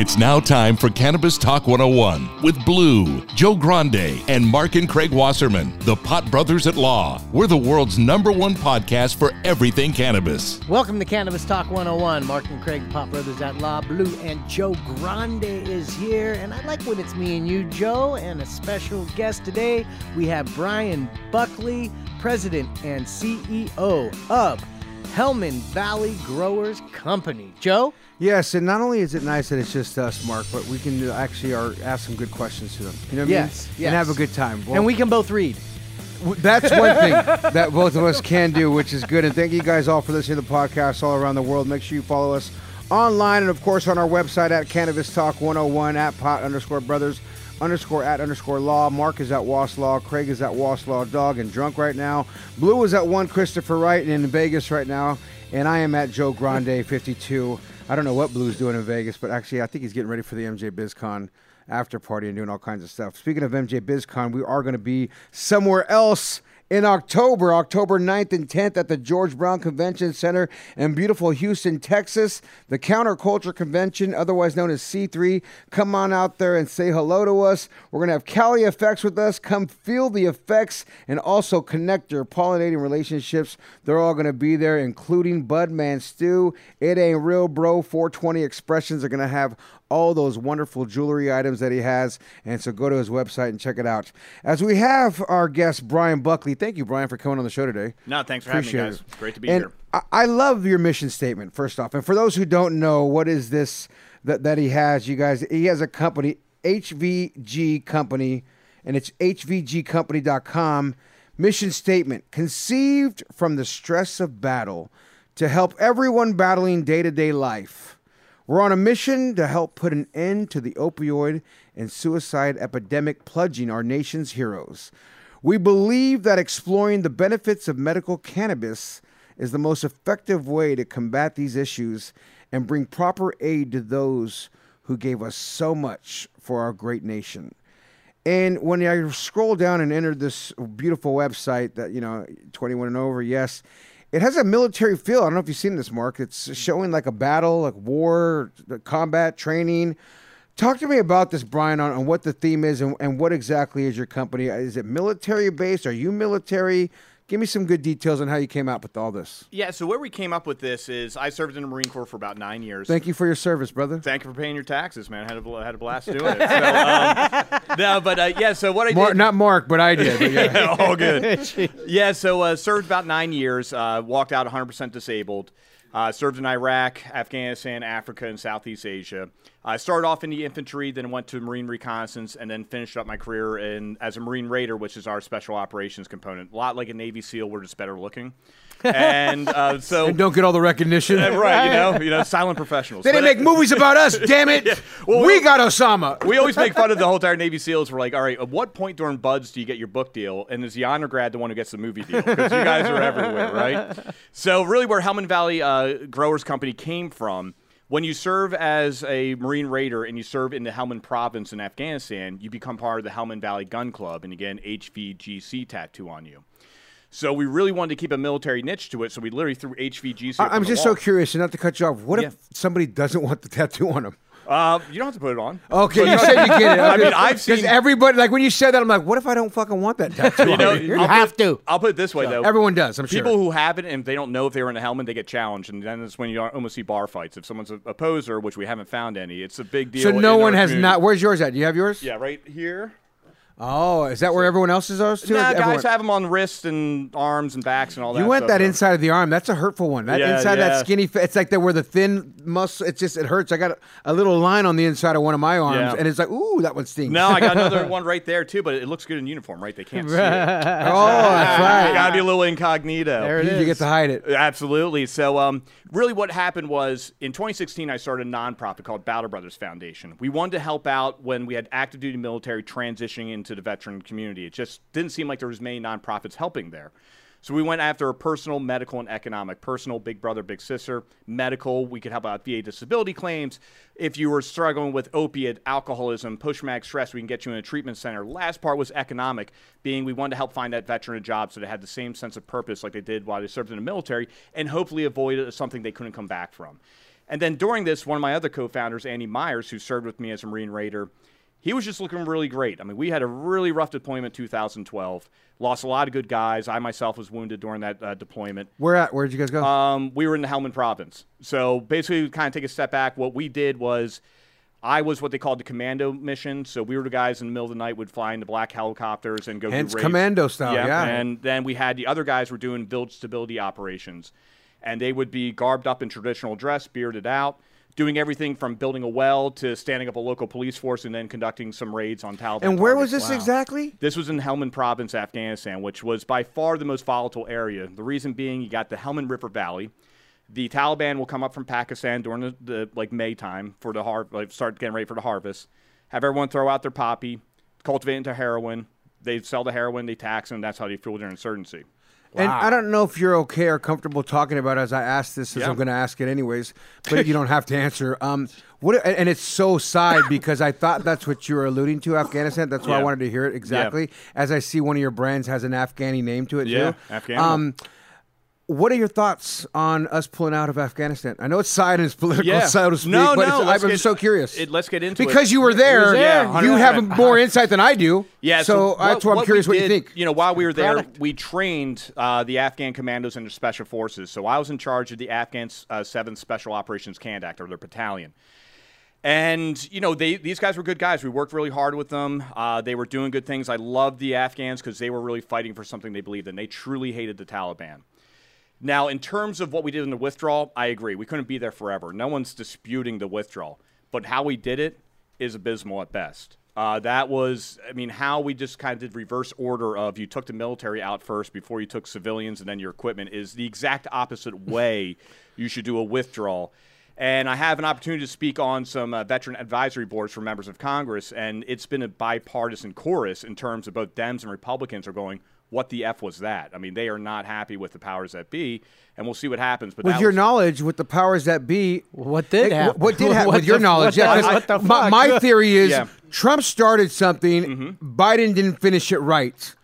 It's now time for Cannabis Talk 101 with Blue, Joe Grande, and Mark and Craig Wasserman, the Pot Brothers at Law. We're the world's number one podcast for everything cannabis. Welcome to Cannabis Talk 101. Mark and Craig, Pot Brothers at Law. Blue and Joe Grande is here. And I like when it's me and you, Joe, and a special guest today. We have Brian Buckley, President and CEO of Helmand Valley Growers Company. Joe? Yes, and not only is it nice that it's just us, Mark, but we can actually are, ask some good questions to them. You know what Yes, I mean? yes. And have a good time. Well, and we can both read. that's one thing that both of us can do, which is good. And thank you guys all for listening to the podcast all around the world. Make sure you follow us online and, of course, on our website at Cannabis Talk 101 at pot underscore brothers underscore at underscore law. Mark is at Was Law. Craig is at Was Law Dog and drunk right now. Blue is at one Christopher Wright and in Vegas right now. And I am at Joe Grande 52. I don't know what Blue's doing in Vegas, but actually, I think he's getting ready for the MJ BizCon after party and doing all kinds of stuff. Speaking of MJ BizCon, we are going to be somewhere else in October, October 9th and 10th at the George Brown Convention Center in beautiful Houston, Texas. The Counterculture Convention, otherwise known as C3. Come on out there and say hello to us. We're going to have Cali Effects with us. Come feel the effects and also connect your pollinating relationships. They're all going to be there, including Budman Stew. It Ain't Real Bro 420 Expressions are going to have all those wonderful jewelry items that he has. And so go to his website and check it out. As we have our guest, Brian Buckley. Thank you, Brian, for coming on the show today. No, thanks for Appreciate having me, guys. it. Great to be and here. I, I love your mission statement, first off. And for those who don't know, what is this that, that he has, you guys? He has a company, HVG Company, and it's hvgcompany.com. Mission statement conceived from the stress of battle to help everyone battling day to day life. We're on a mission to help put an end to the opioid and suicide epidemic plaguing our nation's heroes. We believe that exploring the benefits of medical cannabis is the most effective way to combat these issues and bring proper aid to those who gave us so much for our great nation. And when I scroll down and enter this beautiful website that, you know, 21 and over, yes, it has a military feel. I don't know if you've seen this, Mark. It's showing like a battle, like war, combat, training. Talk to me about this, Brian, on, on what the theme is and, and what exactly is your company. Is it military based? Are you military? Give me some good details on how you came out with all this. Yeah, so where we came up with this is I served in the Marine Corps for about nine years. Thank you for your service, brother. Thank you for paying your taxes, man. I had a, had a blast doing it. So, um, no, but uh, yeah, so what I Mark, did. not Mark, but I did. But yeah. Yeah, all good. yeah, so uh, served about nine years, uh, walked out 100% disabled. Uh, served in Iraq, Afghanistan, Africa, and Southeast Asia. I started off in the infantry, then went to Marine reconnaissance, and then finished up my career in as a Marine Raider, which is our special operations component. A lot like a Navy SEAL, we're just better looking. And uh, so, and don't get all the recognition. Uh, right, you know, you know, silent professionals. They didn't But, make movies about us, damn it. Well, we we- got Osama. we always make fun of the whole entire Navy SEALs. We're like, all right, at what point during BUD/S do you get your book deal? And is the honor grad the one who gets the movie deal? Because you guys are everywhere, right? So, really, where Helmand Valley uh, Growers Company came from, when you serve as a Marine Raider and you serve in the Helmand Province in Afghanistan, you become part of the Helmand Valley Gun Club, and again, HVGC tattoo on you. So we really wanted to keep a military niche to it, so we literally threw HVGC. I- up I'm on the just so curious, and not to cut you off. What Yeah. if somebody doesn't want the tattoo on them? Uh, you don't have to put it on. Okay, you said you get it. I mean, I've seen- everybody like when you said that, I'm like, what if I don't fucking want that tattoo? You know, on me? Have put, to. I'll put it this way though. Everyone does. I'm sure. People who have it and they don't know if they were in a helmet, they get challenged, and then it's when you almost see bar fights. If someone's a, a poser, which we haven't found any, it's a big deal. so no one has community. not. Where's yours at? Do you have yours? Yeah, right here. Oh, is that where everyone else's are too? Nah, Everyone- guys have them on wrists and arms and backs and all that. You went that so- inside of the arm. That's a hurtful one. That Yeah, inside yeah. that skinny. It's like that where the thin muscle. It's just it hurts. I got a, a little line on the inside of one of my arms, Yeah. and it's like, ooh, that one stings. No, I got another one right there too, but it looks good in uniform, right? They can't see it. oh, that's right. Got to be a little incognito. There it You, you get to hide it. Absolutely. So, um, really, what happened was in 2016, I started a nonprofit called Battle Brothers Foundation. We wanted to help out when we had active duty military transitioning into the veteran community. It just didn't seem like there was many nonprofits helping there. So we went after a personal, medical, and economic. Personal, big brother, big sister. Medical, we could help out VA disability claims. If you were struggling with opiate, alcoholism, post-traumatic stress, we can get you in a treatment center. Last part was economic, being we wanted to help find that veteran a job so they had the same sense of purpose like they did while they served in the military, and hopefully avoid something they couldn't come back from. And then during this, one of my other co-founders, Andy Myers, who served with me as a Marine Raider, he was just looking really great. I mean, we had a really rough deployment 2012. Lost a lot of good guys. I myself was wounded during that uh, deployment. Where at? Where did you guys go? Um, we were in the Helmand province. So basically, we kind of take a step back. What we did was, I was what they called the commando mission. So we were the guys in the middle of the night would fly in the black helicopters and go. Hence commando style, yeah. And then we had the other guys were doing village stability operations, and they would be garbed up in traditional dress, bearded out. Doing everything from building a well to standing up a local police force and then conducting some raids on Taliban. and where was targets. this exactly? This was in Helmand Province, Afghanistan, which was by far the most volatile area. The reason being, you got the Helmand River Valley. The Taliban will come up from Pakistan during the, the like May time for the har- like start getting ready for the harvest. Have everyone throw out their poppy, cultivate into heroin. They sell the heroin, they tax them. That's how they fuel their insurgency. And I don't know if you're okay or comfortable talking about it as I ask this, as Yeah. I'm going to ask it anyways, but you don't have to answer. Um, what? And it's so side because I thought that's what you were alluding to, Afghanistan. That's why I wanted to hear it exactly. As I see one of your brands has an Afghani name to it Yeah, too. Afghan. Um, what are your thoughts on us pulling out of Afghanistan? I know it's it's political, Yeah. so to speak, No, but no, I'm get- so curious. it- let's get into it. because you were there. there. you have more insight than I do. Yeah, so, that's why I'm curious what you think. You know, while we were there, Product. we trained uh, the Afghan commandos and their special forces. So I was in charge of the Afghan uh, 7th Special Operations Kandak, or their battalion. And you know, they these guys were good guys. We worked really hard with them. Uh, they were doing good things. I loved the Afghans because they were really fighting for something they believed in. They truly hated the Taliban. Now, in terms of what we did in the withdrawal, I agree. We couldn't be there forever. No one's disputing the withdrawal. But how we did it is abysmal at best. Uh, that was, I mean, how we just kind of did reverse order of you took the military out first before you took civilians and then your equipment is the exact opposite way you should do a withdrawal. And I have an opportunity to speak on some uh, veteran advisory boards for members of Congress, and it's been a bipartisan chorus in terms of both Dems and Republicans are going, what the F was that? I mean, they are not happy with the powers that be, and we'll see what happens. But with that your was- knowledge, with the powers that be, What did Hey, wh- happen? What did happen What with your the- knowledge? what yeah, the- 'cause what the my, fuck? my theory is Yeah. Trump started something. Mm-hmm. Biden didn't finish it right.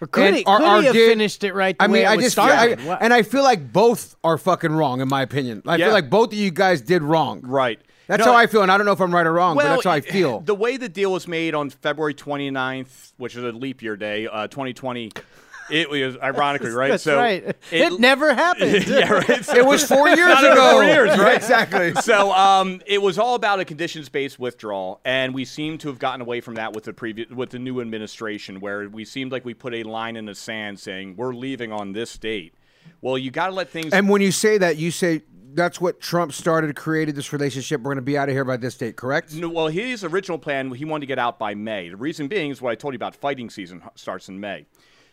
Or could And he, our- could our he have did- finished it right? The I mean, way it I was just feel, I, and I feel like both are fucking wrong, in my opinion. I Yeah. feel like both of you guys did wrong. Right. That's No, how I feel, and I don't know if I'm right or wrong, but that's how I feel. The way the deal was made on February 29th, which is a leap year day, uh, 2020, it was ironically, right? That's so right. It, never happened. yeah, right. So- it was four years Not ago. four years, right? exactly. so um, it was all about a conditions-based withdrawal, and we seem to have gotten away from that with the previous with the new administration, where we seemed like we put a line in the sand saying we're leaving on this date. Well, you got to let things. And when you say that, you say that's what Trump started, created this relationship. We're going to be out of here by this date, correct? No, well, his original plan, he wanted to get out by May. The reason being is what I told you about fighting season starts in May.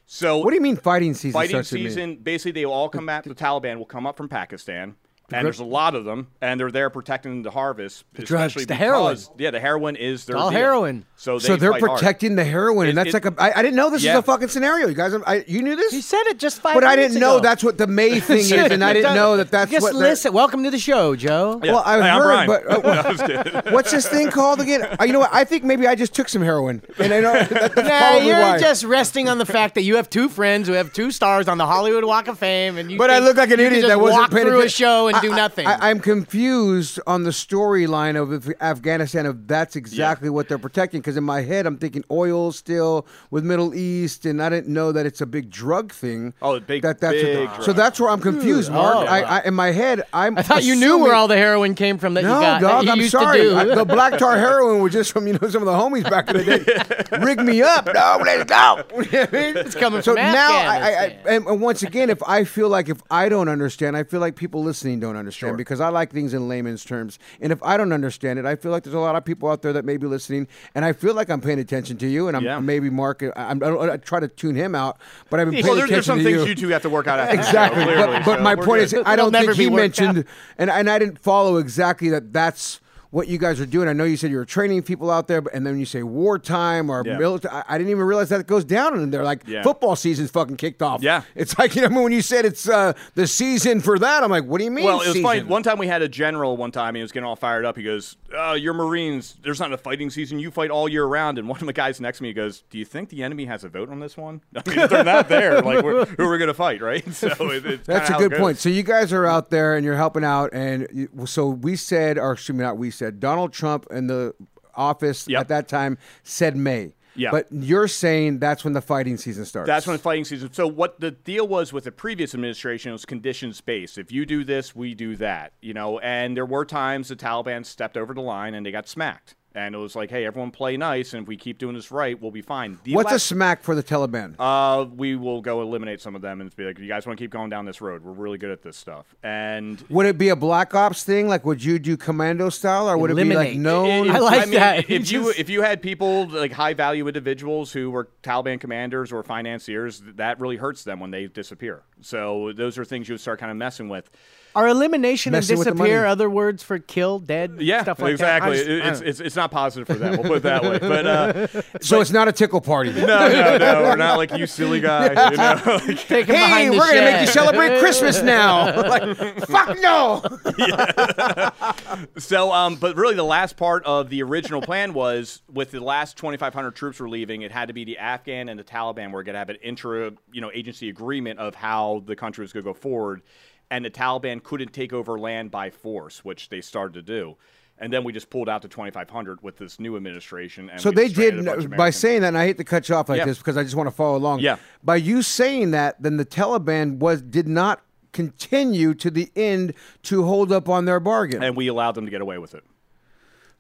So What do you mean fighting season? fighting starts in May? season, basically, they will all come out. The Taliban will come up from Pakistan, and there's a lot of them, and they're there protecting the harvest. The drugs, the heroin. Yeah, the heroin is their all deal. heroin. So, they So they're fight hard. protecting the heroin, and It- that's it- like a. I, I didn't know this Yeah. was a fucking scenario, you guys. I, you knew this, He said it just five but I minutes didn't know ago. that's what the May thing is, and I didn't know that that's Just what. they're- listen. Welcome to the show, Joe. Yeah. Well, I've Hey, I'm heard, Brian. but uh, No, I'm just kidding. what's this thing called again? Uh, you know what? I think maybe I just took some heroin, and I know that, that's Nah, probably you're why. just resting on the fact that you have two friends who have two stars on the Hollywood Walk of Fame, and you. But I think look like an you can idiot just that wasn't walk paying through a attention. show and do nothing. I, I'm confused on the storyline of Afghanistan. If that's exactly what they're protecting, because in my head I'm thinking oil still with Middle East, and I didn't know that it's a big drug thing. Oh, big- that, that's big so drug. that's where I'm confused, oh. Mark. Oh. I, I, in my head, I'm. I thought you knew where all the heroin came from that No, you got. dog. you I'm sorry. I- the black tar heroin was just from you know some of the homies back in the day. Rig me up, dog. Let's go. it's coming so from now, I, I, and once again, if I feel like if I don't understand, I feel like people listening don't understand because I like things in layman's terms. And if I don't understand it, I feel like there's a lot of people out there that may be listening, and I feel like I'm paying attention to you, and I'm Yeah. maybe Mark. I, I'm, I, don't, I try to tune him out, but I've been paying Well, there, attention there's some to things you. you two have to work out. After the show, Exactly, clearly, but, but so my point good. is, I don't think he mentioned, and and I didn't follow exactly that. That's what you guys are doing. I know you said you were training people out there, but and then you say wartime or Yeah. military. I, I didn't even realize that it goes down in there. Like Yeah. football season's fucking kicked off. Yeah. it's like you know when you said it's uh, the season for that. I'm like, what do you mean? Well, it was funny. One time we had a general. One time he was getting all fired up. He goes, uh, "You're Marines. There's not a fighting season. You fight all year round." And one of the guys next to me goes, "Do you think the enemy has a vote on this one? I mean, they're not there. Like, we're, who are we going to fight, right?" So it, it's That's a good point. So you guys are out there and you're helping out, and you, so we said, or excuse me, not we said, Donald Trump and the office Yep. at that time said May. Yeah. But you're saying that's when the fighting season starts. That's when the fighting season. So what the deal was with the previous administration was conditions based. If you do this, we do that. You know, and there were times the Taliban stepped over the line and they got smacked. And it was like, hey, everyone play nice, and if we keep doing this right, we'll be fine. The What's a smack for the Taliban? Uh, we will go eliminate some of them and be like, you guys want to keep going down this road? We're really good at this stuff. And would it be a black ops thing? Like, would you do commando style, or would it be like Eliminate. known? I like mean, that. If you if you had people like high value individuals who were Taliban commanders or financiers, that really hurts them when they disappear. So those are things you would start kind of messing with. Are elimination and Messing with disappear other words for kill, dead, Yeah, stuff like exactly. that? I just- it's, don't- it's it's not positive for them. We'll put it that way. But uh, so it's not a tickle party. no, no, no, we're not like you silly guy. You know, Like, Take 'em Hey, behind we're the gonna make you celebrate Christmas now. like, fuck no. So, um, but really, the last part of the original plan was with the last 2,500 troops were leaving, it had to be the Afghan and the Taliban were going to have an intra, you know, agency agreement of how the country was going to go forward, and the Taliban couldn't take over land by force, which they started to do. And then we just pulled out to 2,500 with this new administration. And So they did a bunch of by saying that. And I hate to cut you off like Yeah. this because I just want to follow along. Yeah. By you saying that, then the Taliban was did not continue to the end to hold up on their bargain. and we allowed them to get away with it.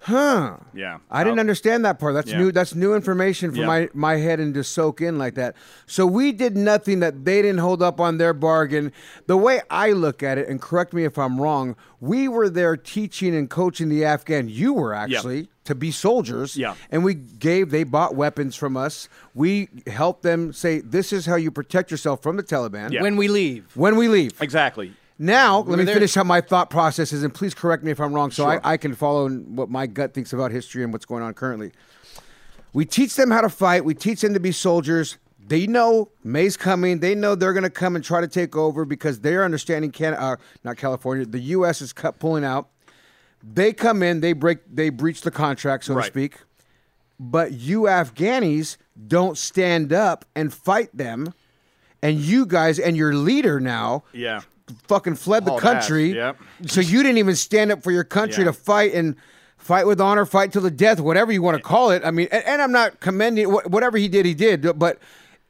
Huh. Yeah, I didn't understand that part. That's Yeah. new. That's new information for Yeah. my my head and to soak in like that. So we did nothing that they didn't hold up on their bargain. The way I look at it, and correct me if I'm wrong, we were there teaching and coaching the Afghan. You were actually to be soldiers. Yeah. And we gave. They bought weapons from us. We helped them say, "This is how you protect yourself from the Taliban." Yeah. when we leave. When we leave. Exactly. Now, let me there- finish up my thought process is, and please correct me if I'm wrong, so Sure. I, I can follow what my gut thinks about history and what's going on currently. We teach them how to fight. We teach them to be soldiers. They know May's coming. They know they're going to come and try to take over because they're understanding can uh, not California. The U.S. is cut, pulling out. They come in. They break. They breach the contract, so Right. to speak. But you Afghanis don't stand up and fight them, and you guys and your leader now Yeah. Fucking fled the Hauled country. ass. So you didn't even stand up for your country Yeah. to fight and fight with honor, fight till the death, whatever you want to call it. I mean, and, and I'm not commending wh- whatever he did, he did. But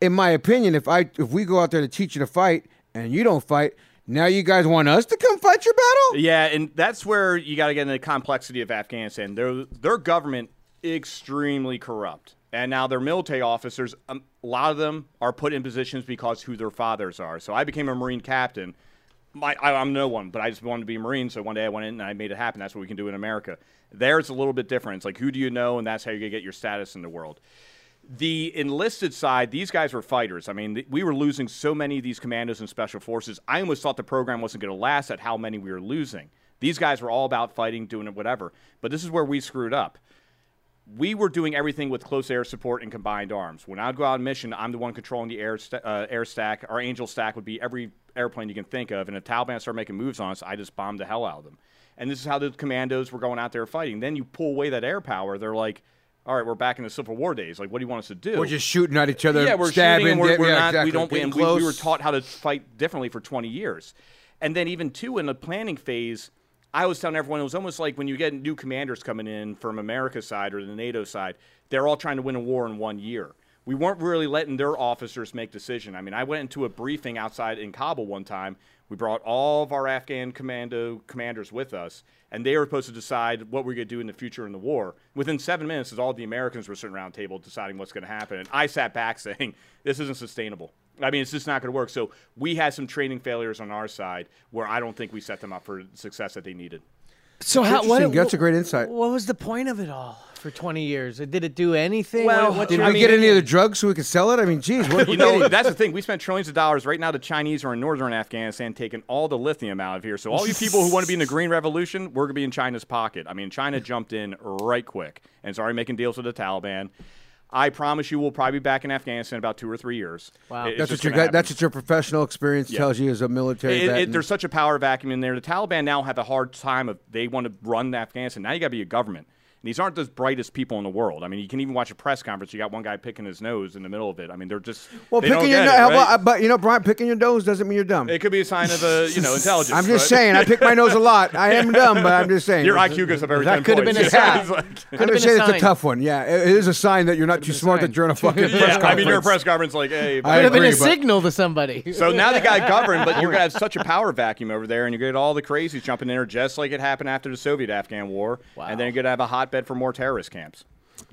in my opinion, if I if we go out there to teach you to fight and you don't fight, now you guys want us to come fight your battle? Yeah, and that's where you got to get into the complexity of Afghanistan. Their their government extremely corrupt, and now their military officers, um, a lot of them are put in positions because who their fathers are. So I became a Marine captain. My, I, I'm no one, but I just wanted to be a Marine. So one day I went in and I made it happen. That's what we can do in America. There, it's a little bit different. It's like who do you know, and that's how you're gonna get your status in the world. The enlisted side, these guys were fighters. I mean, th- we were losing so many of these commandos and special forces. I almost thought the program wasn't going to last at how many we were losing. These guys were all about fighting, doing it, whatever. But this is where we screwed up. We were doing everything with close air support and combined arms. When I'd go out on mission, I'm the one controlling the air, sta- uh, air stack. Our Angel stack would be every airplane you can think of. And if Taliban started making moves on us, I just bombed the hell out of them. And this is how the commandos were going out there fighting. Then you pull away that air power, they're like, all right, we're back in the Civil War days. Like, what do you want us to do? We're just shooting at each other, yeah, we're stabbing. shooting and we're, we're not. exactly, We don't. And we, we were taught how to fight differently for 20 years, And then even two in the planning phase, I was telling everyone it was almost like when you get new commanders coming in from America's side or the NATO side, they're all trying to win a war in one year. We weren't really letting their officers make decision. I mean, I went into a briefing outside in Kabul one time. We brought all of our Afghan commando commanders with us, and they were supposed to decide what we're going to do in the future in the war. Within seven minutes, as all the Americans were sitting around the table deciding what's going to happen, and I sat back saying, "This isn't sustainable." I mean, it's just not going to work. So we had some training failures on our side where I don't think we set them up for success that they needed. So how, what. That's a great insight. What was the point of it all for 20 years? Did it do anything? Well, What- what's Did your we get any opinion? of the drugs so we could sell it? I mean, geez, what, You know, that's the thing. We spent trillions of dollars. Right now, the Chinese are in northern Afghanistan taking all the lithium out of here. So, all you people who want to be in the green revolution, we're going to be in China's pocket. I mean, China jumped in right quick and is already making deals with the Taliban. I promise you, we'll probably be back in Afghanistan in about two or three years. Wow. It's that's what your gonna that's what your professional experience Yeah. tells you as a military It- it- there's such a power vacuum in there. The Taliban now have a hard time of they want to run Afghanistan. Now you got to be a government. And these aren't the brightest people in the world. I mean, you can even watch a press conference. You got one guy picking his nose in the middle of it. I mean, they're just well, they don't picking your nose, it, how right? about- but you know, Brian, picking your nose doesn't mean you're dumb. It could be a sign of uh, you know intelligence. I'm just right? saying, I pick my nose a lot. I am dumb, but I'm just saying. Your IQ goes up every time. That 10 could have been a Yeah, sign. it's like- I'm Could've been just a saying it's a tough one. Yeah, it it is a sign that you're not too been a smart sign. to join a fucking press yeah, conference. I mean, you're a press conference like, hey, Could have been a signal to somebody. So now the guy governed, but you're gonna have such a power vacuum over there, and you're get all the crazies jumping in there, just like it happened after the Soviet-Afghan war. Wow. And then you're gonna have a hotbed for more terrorist camps.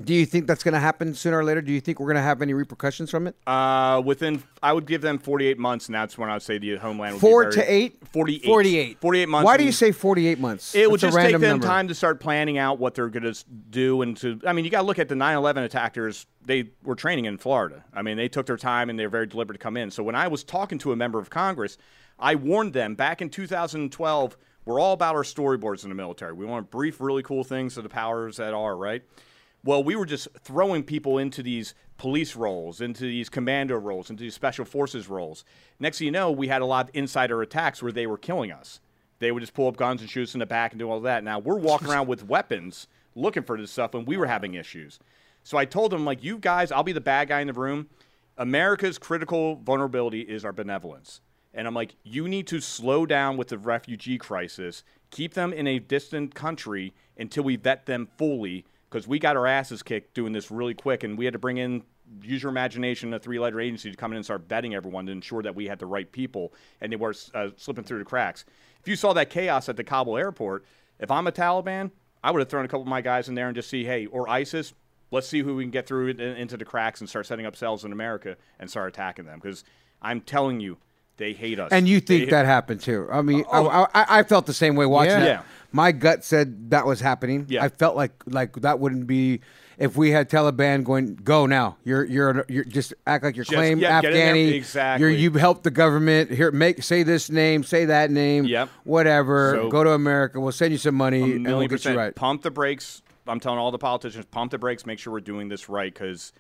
Do you think that's going to happen sooner or later? Do you think we're going to have any repercussions from it? Uh, within, I would give them 48 months, and that's when I would say the homeland would Four be very, to eight? 48. 48. 48 months. Why do you say 48 months? It would That's a just take them number. time to start planning out what they're going to do and to. I mean, you got to look at the 9/11 attackers. They were training in Florida. I mean, they took their time and they're very deliberate to come in. So when I was talking to a member of Congress, I warned them back in 2012. We're all about our storyboards in the military. We want to brief really cool things to the powers that are right. Well, we were just throwing people into these police roles, into these commando roles, into these special forces roles. Next thing you know, we had a lot of insider attacks where they were killing us. They would just pull up guns and shoot us in the back and do all that. Now we're walking around with weapons looking for this stuff when we were having issues. So I told them, like, you guys, I'll be the bad guy in the room. America's critical vulnerability is our benevolence. And I'm like, you need to slow down with the refugee crisis, keep them in a distant country until we vet them fully, because we got our asses kicked doing this really quick, and we had to bring in, use your imagination, a three letter agency to come in and start vetting everyone to ensure that we had the right people and they were uh, slipping through the cracks. If you saw that chaos at the Kabul airport, if I'm a Taliban, I would have thrown a couple of my guys in there and just see, hey, or ISIS, let's see who we can get through into the cracks and start setting up cells in America and start attacking them. Because I'm telling you, they hate us. And you think They- that happened too? I mean, oh, oh. I, I, I felt the same way watching Yeah. it. Yeah. My gut said that was happening. Yeah. I felt like like that wouldn't be if we had Taliban going go now. You're you're you're just act like you're Just- claim yeah, get in there. Afghani. Exactly. You're you've helped the government here. Make say this name, say that name. Yep. Whatever. So- go to America. We'll send you some money a and we'll get percent. you right. Pump the brakes. I'm telling all the politicians, pump the brakes. Make sure we're doing this right because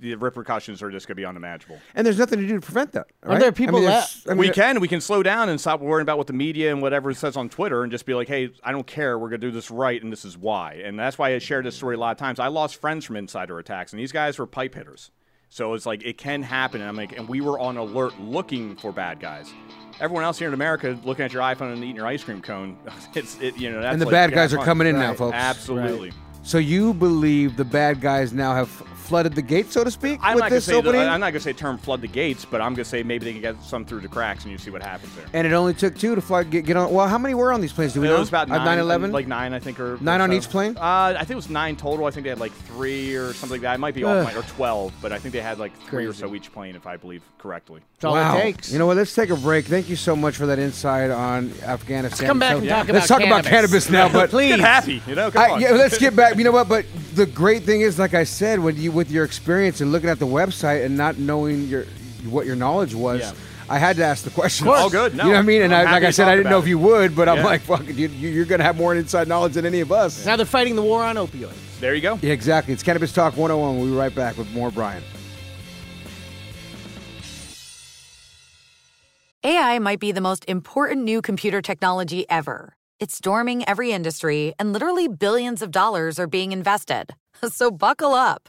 the repercussions are just going to be unimaginable. And there's nothing to do to prevent that. Right? there people I mean, that- I mean, we can. We can slow down and stop worrying about what the media and whatever says on Twitter and just be like, hey, I don't care. We're going to do this right, and this is why. And that's why I shared this story a lot of times. I lost friends from insider attacks, and these guys were pipe hitters. So it's like, it can happen. And I'm like, and we were on alert looking for bad guys. Everyone else here in America looking at your iPhone and eating your ice cream cone. It's it, you know that's And the like, bad guys are fun. coming in now, folks. Absolutely. So you believe the bad guys now have flooded the gates, so to speak, I'm with not gonna this say the. I'm not gonna say term flood the gates, but I'm gonna say maybe they can get some through the cracks and you see what happens there. and it only took two to fly get, get on. Well, how many were on these planes? Do we it know? was about At nine, 9/11? like nine, I think, or Nine or on so. each plane? Uh, I think it was nine total. I think they had like three or something like that. I might be off my, or twelve, but I think they had like three or so each plane, if I believe correctly. That's all wow. it takes. You know what? Let's take a break. Thank you so much for that insight on Afghanistan. Let's come back So- and talk about Let's about talk about cannabis. cannabis now, but Please. Get happy, you know. Come I, on. yeah, let's get back. You know what? But the great thing is, like I said, when you with your experience and looking at the website and not knowing your what your knowledge was, Yeah. I had to ask the question. All good. No, you know what I mean? And I'm like I said, I didn't know about if you would, but I'm like, fuck, you, you- you're going to have more inside knowledge than any of us. Now they're fighting the war on opioids. there you go. Yeah, exactly. It's Cannabis Talk 101. We'll be right back with more Brian. AI might be the most important new computer technology ever. It's storming every industry, and literally billions of dollars are being invested. So buckle up.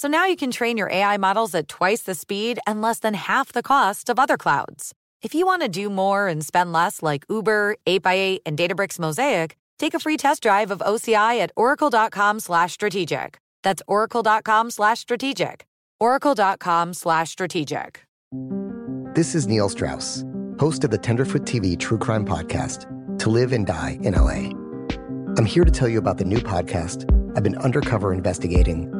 So now you can train your AI models at twice the speed and less than half the cost of other clouds. If you want to do more and spend less like Uber, 8x8, and Databricks Mosaic, take a free test drive of OCI at oracle.com slash strategic. That's oracle.com slash strategic. oracle.com slash strategic. This is Neil Strauss, host of the Tenderfoot TV True Crime Podcast, To Live and Die in LA. I'm here to tell you about the new podcast I've been undercover investigating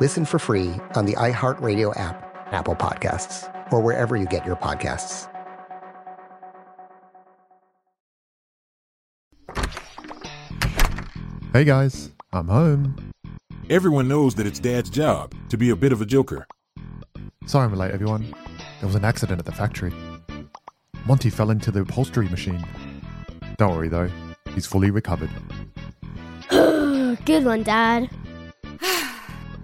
Listen for free on the iHeartRadio app, Apple Podcasts, or wherever you get your podcasts. Hey guys, I'm home. Everyone knows that it's Dad's job to be a bit of a joker. Sorry I'm late, everyone. There was an accident at the factory. Monty fell into the upholstery machine. Don't worry though, he's fully recovered. Good one, Dad.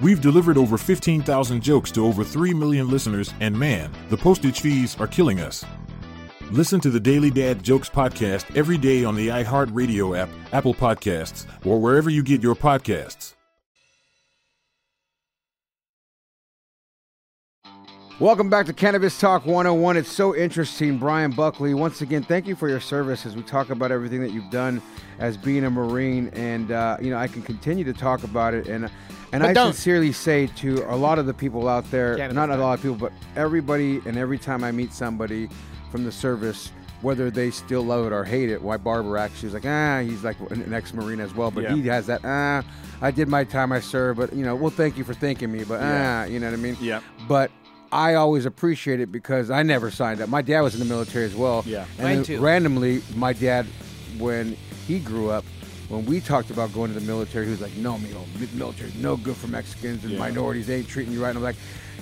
We've delivered over 15,000 jokes to over 3 million listeners, and man, the postage fees are killing us. Listen to the Daily Dad Jokes podcast every day on the iHeartRadio app, Apple Podcasts, or wherever you get your podcasts. Welcome back to Cannabis Talk 101. It's so interesting. Brian Buckley, once again, thank you for your service as we talk about everything that you've done as being a Marine. And, uh, you know, I can continue to talk about it. And, and But I don't. sincerely say to a lot of the people out there, Cannabis not a lot of people, but everybody and every time I meet somebody from the service, whether they still love it or hate it, why Barber actually is like, ah, he's like an ex Marine as well, but Yeah. he has that, ah, I did my time, I served, but, you know, well, thank you for thanking me, but, Yeah. ah, you know what I mean? Yeah. But I always appreciate it because I never signed up. My dad was in the military as well. Yeah. And Mine too. randomly, my dad, when he grew up, when we talked about going to the military, he was like, "No, Milo, the military's no good for Mexicans and Yeah. minorities. They ain't treating you right." And I'm like.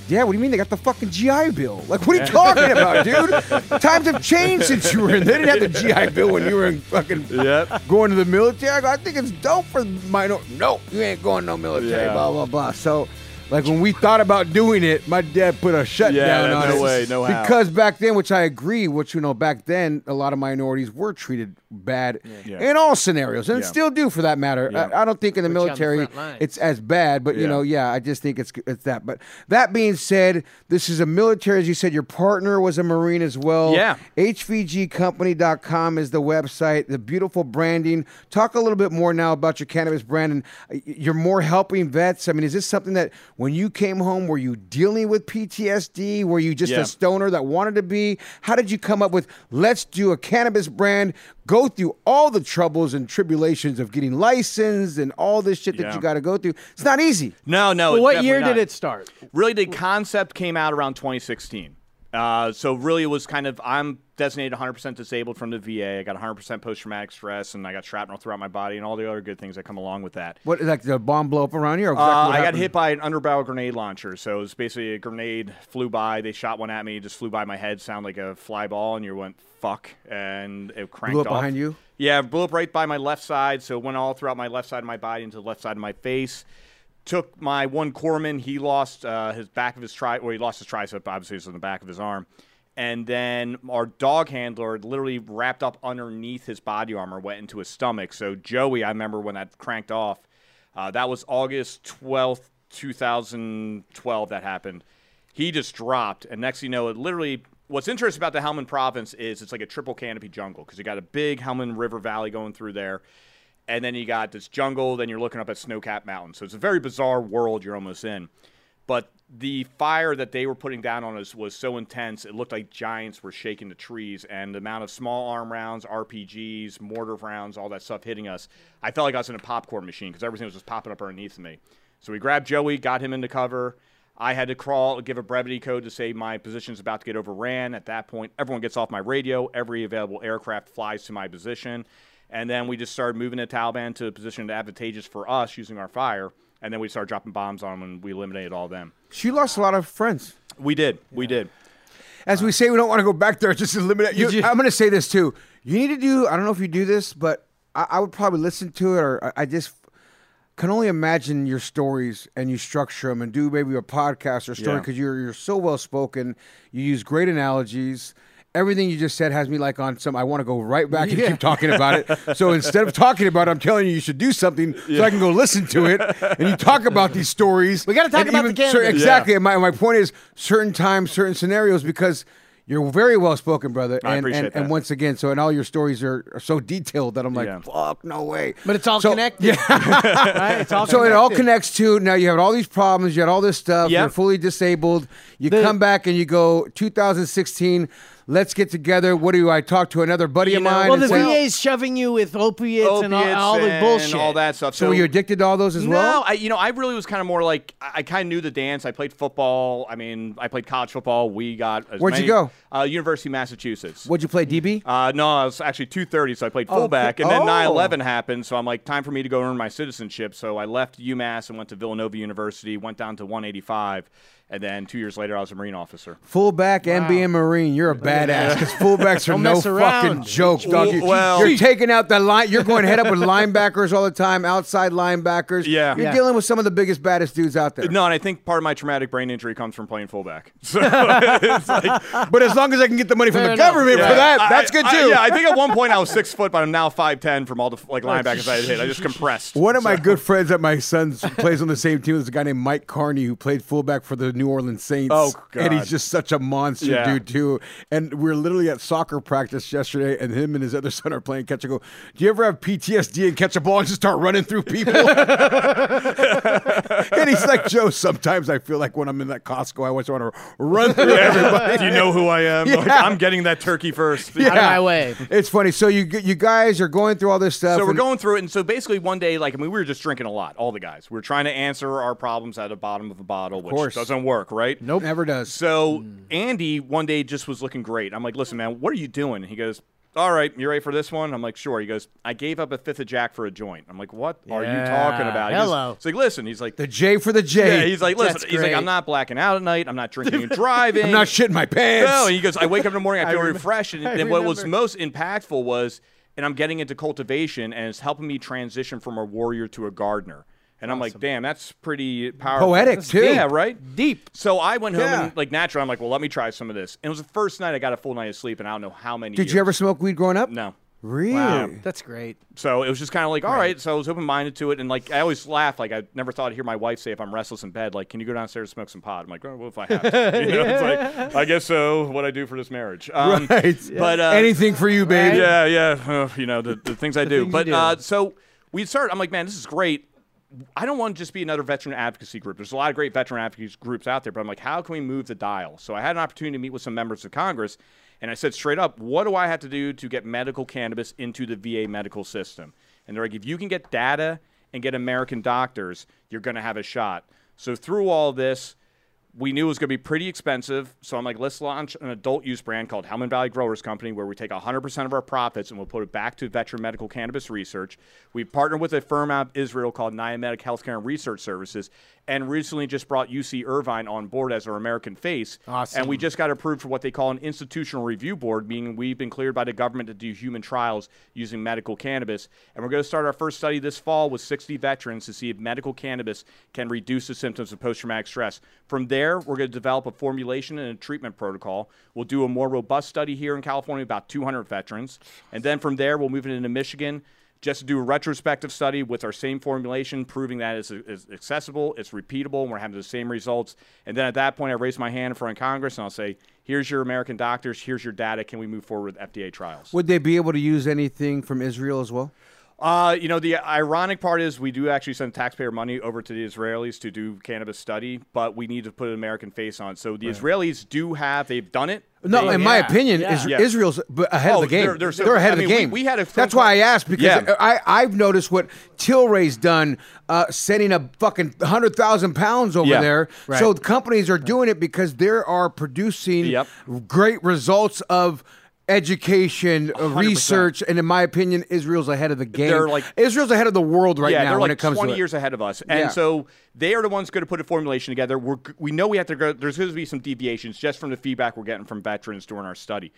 Yeah, what do you mean they got the fucking GI Bill? Like, what are you talking about, dude? Times have changed since you were in. They didn't have the GI Bill when you were in fucking Yep. going to the military. I, go, I think it's dope for minor. No, you ain't going no military. Yeah. Blah blah blah. So, like when we thought about doing it, my dad put a shutdown Yeah, on no it. way, no how. Because back then, which I agree, which you know, back then a lot of minorities were treated bad Yeah. in all scenarios, and Yeah. still do for that matter. Yeah. I, I don't think in the Put you on the military it's as bad, but you know, yeah, I just think it's it's that. But that being said, this is a military, as you said, your partner was a Marine as well. Yeah. HVGcompany.com is the website. The beautiful branding. Talk a little bit more now about your cannabis brand and uh, you're more helping vets. I mean, is this something that when you came home, were you dealing with PTSD? Were you just Yeah. a stoner that wanted to be? How did you come up with let's do a cannabis brand? Go through all the troubles and tribulations of getting licensed and all this shit that Yeah. you got to go through. It's not easy. No, no. Well, what year definitely did not. it start? Really, the concept came out around 2016. Uh, so really, it was kind of I'm designated 100% disabled from the VA. I got 100% post traumatic stress, and I got shrapnel throughout my body, and all the other good things that come along with that. What like the bomb blow up around here? Uh, exactly what I got hit by an underbarrel grenade launcher. So it was basically a grenade flew by. They shot one at me, just flew by my head, sounded like a fly ball, and you went fuck, and it cranked Blew up off. behind you? Yeah, blew up right by my left side. So it went all throughout my left side of my body into the left side of my face. Took my one corpsman. He lost uh, his back of his tri. Well, he lost his tricep. Obviously, it's in the back of his arm. And then our dog handler literally wrapped up underneath his body armor, went into his stomach. So Joey, I remember when that cranked off. Uh, that was August twelfth, two thousand twelve. That happened. He just dropped, and next you know, it literally. What's interesting about the Helmand Province is it's like a triple canopy jungle because you got a big Helmand River Valley going through there, and then you got this jungle. Then you're looking up at snow-capped mountains. So it's a very bizarre world you're almost in. But the fire that they were putting down on us was so intense, it looked like giants were shaking the trees. And the amount of small arm rounds, RPGs, mortar rounds, all that stuff hitting us, I felt like I was in a popcorn machine because everything was just popping up underneath me. So we grabbed Joey, got him into cover. I had to crawl, give a brevity code to say my position is about to get overran. At that point, everyone gets off my radio. Every available aircraft flies to my position. And then we just started moving the Taliban to a position advantageous for us using our fire. And then we started dropping bombs on them and we eliminated all of them. She lost a lot of friends. We did. We did. As we say, we don't want to go back there. Just eliminate. You, you- I'm going to say this too. You need to do. I don't know if you do this, but I, I would probably listen to it, or I, I just can only imagine your stories and you structure them and do maybe a podcast or story Yeah. because you're you're so well spoken. You use great analogies. Everything you just said has me like on some. I want to go right back and Yeah. keep talking about it. So instead of talking about it, I'm telling you you should do something so I can go listen to it. And you talk about these stories. We gotta talk And about the cer- cannabis. exactly. And my, my point is certain times, certain scenarios, because you're very well spoken, brother. I and, appreciate and, that. and once again, so and all your stories are, are so detailed that I'm like, Yeah. fuck, no way. But it's all So- connected. right? It's all So it all connects to now you have all these problems, you had all this stuff, Yep. you're fully disabled. You The- come back and you go 2016, let's get together. What do I talk to another buddy You of know- mine? Well, the say, VA's shoving you with opiates, and all, Opiates all the and bullshit. all that stuff. So were you addicted to all those as no, well? I, you know, I really was kind of more like I, I kind of knew the dance. I played football. I mean, I played college football. We got as Where'd you go? Uh, University of Massachusetts. What'd you play, DB? Uh, no, I was actually 230, so I played Oh, fullback. cool. And then Oh. 9 11 happened, so I'm like, time for me to go earn my citizenship. So I left UMass and went to Villanova University, went down to 185. And then two years later, I was a Marine officer. Fullback and being Marine, you're a badass because fullbacks are no fucking joke, dog. You, Well- you're taking out the line. You're going head up with linebackers all the time, outside linebackers. Yeah. you're Yeah. dealing with some of the biggest, baddest dudes out there. No, and I think part of my traumatic brain injury comes from playing fullback. So it's like, But as long as I can get the money from Fair the enough. government Yeah. for that, I- that's good I- too. yeah, I think at one point I was six foot, but I'm now five ten from all the like linebackers I hit. I just compressed. One of my good friends at my son's plays on the same team is a guy named Mike Karney who played fullback for the New Orleans Saints. Oh, And he's just such a monster Yeah. dude too. And we are literally at soccer practice yesterday, and him and his other son are playing catch. I go, "Do you ever have PTSD and catch a ball and just start running through people?" and he's like, "Joe, sometimes I feel like when I'm in that Costco, I just want to run through everybody." Do you know who I am? Like, I'm getting that turkey first. Out of my way. It's funny. So you you guys are going through all this stuff. So we're and- going through it, and so basically one day, like I mean, we were just drinking a lot, all the guys. We were trying to answer our problems at the bottom of a bottle, which course. doesn't work, right? Nope, never does. So Andy one day just was looking great. I'm like, listen, man, what are you doing? He goes, all right, you ready for this one? I'm like, sure. He goes, I gave up a fifth of Jack for a joint. I'm like, what are you talking about? He hello. He's like, listen. He's like, The J for the J. yeah. He's like, listen. That's He's like. I'm not blacking out at night. I'm not drinking and driving. I'm not shitting my pants. No, and he goes, I wake up in the morning, I feel remem- refreshed. And, and what was most impactful was, and I'm getting into cultivation, and it's helping me transition from a warrior to a gardener. And I'm like, damn, that's pretty powerful. Poetic, too. Yeah, right? Deep. So I went home Yeah. and, like, naturally, I'm like, well, let me try some of this. And it was the first night I got a full night of sleep, and I don't know how many Did you ever smoke weed growing up? No. Really? Wow, that's great. So it was just kind of like, all right. So I was open minded to it, and like I always laugh. Like I never thought I'd hear my wife say if I'm restless in bed, like, "Can you go downstairs and smoke some pot?" I'm like, "Oh, well, if I have to." You know, it's like, I guess so. What I do for this marriage, um, Right. But uh, Anything for you, baby. yeah, yeah. uh, you know the, the things I do. things but do. Uh, so we started. I'm like, man, this is great. I don't want to just be another veteran advocacy group. There's a lot of great veteran advocacy groups out there, but I'm like, how can we move the dial? So I had an opportunity to meet with some members of Congress, and I said straight up, what do I have to do to get medical cannabis into the VA medical system? And they're like, if you can get data and get American doctors, you're going to have a shot. So through all this, we knew it was going to be pretty expensive. So I'm like, let's launch an adult use brand called Helmand Valley Growers Company, where we take 100% of our profits and we'll put it back to veteran medical cannabis research. We've partnered with a firm out of Israel called Niamedic Healthcare and Research Services, and recently just brought UC Irvine on board as our American face. Awesome. And we just got approved for what they call an institutional review board, meaning we've been cleared by the government to do human trials using medical cannabis. And we're going to start our first study this fall with 60 veterans to see if medical cannabis can reduce the symptoms of post traumatic stress. From there, we're going to develop a formulation and a treatment protocol. We'll do a more robust study here in California, about 200 veterans. And then from there, we'll move it into Michigan just to do a retrospective study with our same formulation, proving that it's, it's accessible, it's repeatable, and we're having the same results. And then at that point, I raise my hand in front of Congress and I'll say, here's your American doctors, here's your data. Can we move forward with FDA trials? Would they be able to use anything from Israel as well? Uh, you know, the ironic part is we do actually send taxpayer money over to the Israelis to do cannabis study, but we need to put an American face on. So the Israelis do have, they've done it. No, They- in my opinion, Yeah. Is- Yeah. Israel's ahead Oh, of the game. they're- They're, they're ahead I of mean, the game. we had a phone That's why I asked because Yeah. I I've noticed what Tilray's done, uh, sending a fucking hundred thousand pounds over Yeah. there. Right. So the companies are doing it because they are producing great results of. Education, uh, research, and in my opinion, Israel's ahead of the game. They're like- Israel's ahead of the world right yeah, now they're when like it comes 20 to it. years ahead of us. And Yeah. so they are the ones going to put a formulation together. We're, we know we have to go, there's going to be some deviations just from the feedback we're getting from veterans during our study.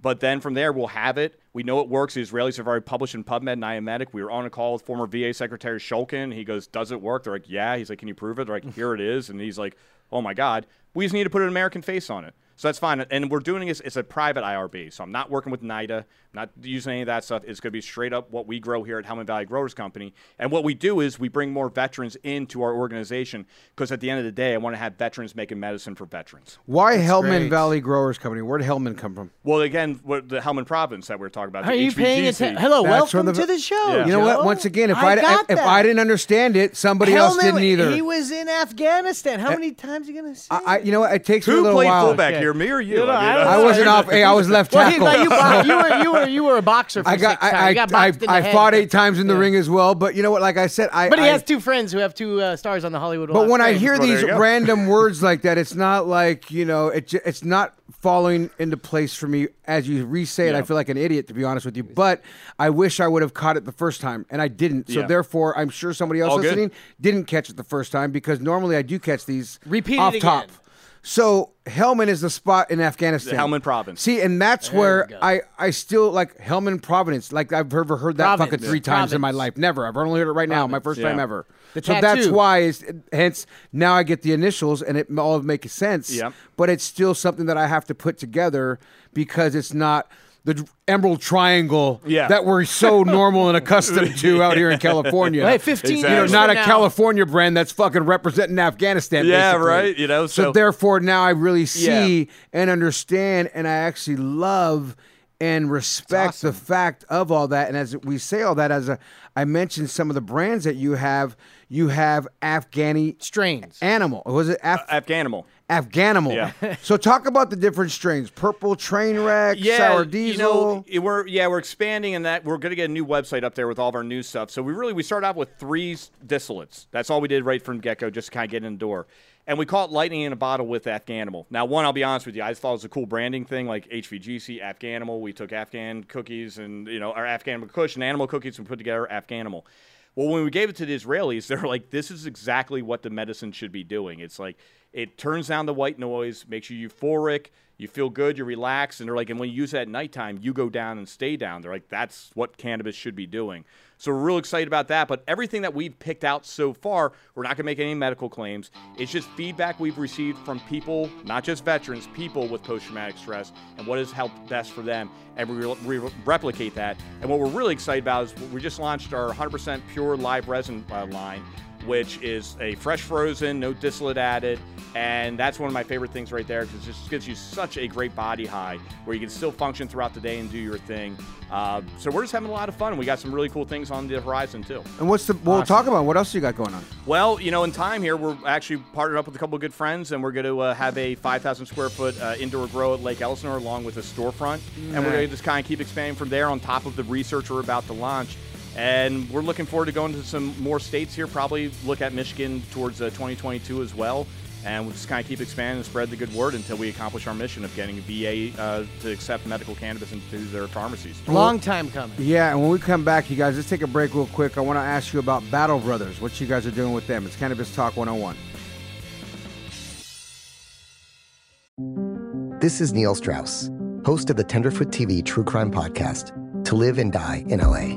But then from there, we'll have it. We know it works. The Israelis have already published in PubMed and Niamedic. We were on a call with former VA Secretary Shulkin. He goes, Does it work? They're like, Yeah. He's like, Can you prove it? They're like, Here it is. And he's like, Oh my God. We just need to put an American face on it. So that's fine. And we're doing this, it's a private IRB. So I'm not working with NIDA, not using any of that stuff. It's going to be straight up what we grow here at Helmand Valley Growers Company. And what we do is we bring more veterans into our organization because at the end of the day, I want to have veterans making medicine for veterans. Why Helmand great. Valley Growers Company? Where did Helmand come from? Well, again, what the Helmand province that we are talking about. Are the you paying attention? Hello, That's welcome the- to the show. Yeah. You know what? Once again, if I I, got if. I didn't understand it, somebody else didn't either. He was in Afghanistan. How uh, many times are you gonna say? I, I, you know what? It takes me a Who little played while. fullback Okay. here, me or you? You know, I mean, I I wasn't off. Hey, I was left well, he, tackle. but you, bo- you were you were you were a boxer for I got. six times. I got I, in I, the I head. fought eight times in the Yeah. ring as well. But you know what? Like I said, I. But he I, has two friends who have two uh, stars on the Hollywood Walk But when I hear Well, these random words like that, it's not like you know, it, it's not falling into place for me as you re-say it. I feel like an idiot to be honest with you. But I wish I would have caught it the first time, and I didn't. So Yeah. therefore, I'm sure somebody else All good. listening didn't catch it the first time because normally I do catch these Repeat off top. again. So Helmand is the spot in Afghanistan. The Helmand province. See, and that's There where we go. I, I still like Helmand Providence. Like I've never heard that Province. fucking three times in my Province. life. Never. I've only heard it right now. My first time Yeah. ever. The so that's tattoo. why. Is hence now I get the initials and it all makes sense. Yep. But it's still something that I have to put together because it's not the Emerald Triangle Yeah. that we're so normal and accustomed to out here in California. Hey, 15 Exactly. You know, not a now- California brand that's fucking representing Afghanistan. Yeah, basically. right, you know, so, so- therefore now I really see Yeah. and understand, and I actually love and respect the fact of all that. And as we say all that, as a, I mentioned some of the brands that you have, you have Afghani strains. animal. Was it Af- uh, Afghanimal. Afghanimal? Yeah. so talk about the different strains: purple train wreck, sour diesel. You know, we're yeah we're expanding in that we're going to get a new website up there with all of our new stuff. So we really we started out with three distillates. That's all we did right from get go, just to kind of get in the door. And we call it lightning in a bottle with Afghanimal. Now, one, I'll be honest with you, I just thought it was a cool branding thing, like HVGC, Afghanimal. We took Afghan cookies and you know our Afghan Kush and animal cookies and put together Afghanimal. Well, when we gave it to the Israelis, they're like, this is exactly what the medicine should be doing. It's like, it turns down the white noise, makes you euphoric, you feel good, you relax. And they're like, and when you use it at nighttime, you go down and stay down. They're like, that's what cannabis should be doing. So we're real excited about that. But everything that we've picked out so far, we're not to make any medical claims. It's just feedback we've received from people, not just veterans, people with post traumatic stress, and what has helped best for them. And we re- replicate that. And what we're really excited about is we just launched our 100% pure live resin uh, line, which is a fresh frozen, no distillate added. And that's one of my favorite things right there because it just gives you such a great body high where you can still function throughout the day and do your thing. Uh, so we're just having a lot of fun. We got some really cool things on the horizon too. and what's the? We'll talk about what else you got going on. Well, you know, in time here, we're actually partnered up with a couple of good friends, and we're going to uh, have a 5,000 square foot uh, indoor grow at Lake Elsinore along with a storefront. And we're going to just kind of keep expanding from there on top of the research we're about to launch. And we're looking forward to going to some more states here, probably look at Michigan towards uh, 2022 as well. and we'll just kind of keep expanding and spread the good word until we accomplish our mission of getting VA uh, to accept medical cannabis into their pharmacies. Long time coming. Yeah, and when we come back, you guys, let's take a break real quick. I want to ask you about Battle Brothers, what you guys are doing with them. It's Cannabis Talk 101. This is Neil Strauss, host of the Tenderfoot TV True Crime Podcast, To Live and Die in LA.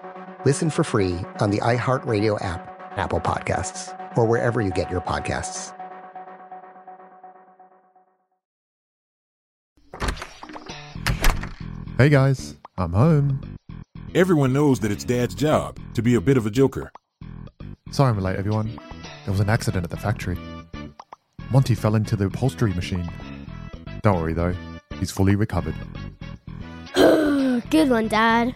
Listen for free on the iHeartRadio app, Apple Podcasts, or wherever you get your podcasts. Hey guys, I'm home. Everyone knows that it's Dad's job to be a bit of a joker. Sorry I'm late, everyone. There was an accident at the factory. Monty fell into the upholstery machine. Don't worry though, he's fully recovered. Good one, Dad.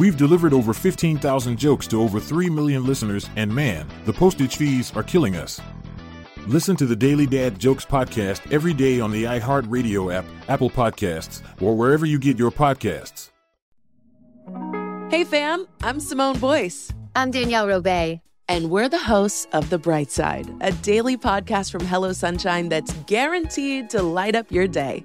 We've delivered over 15,000 jokes to over 3 million listeners, and man, the postage fees are killing us. Listen to the Daily Dad Jokes podcast every day on the iHeartRadio app, Apple Podcasts, or wherever you get your podcasts. Hey fam, I'm Simone Boyce. I'm Danielle Robay. And we're the hosts of The Bright Side, a daily podcast from Hello Sunshine that's guaranteed to light up your day.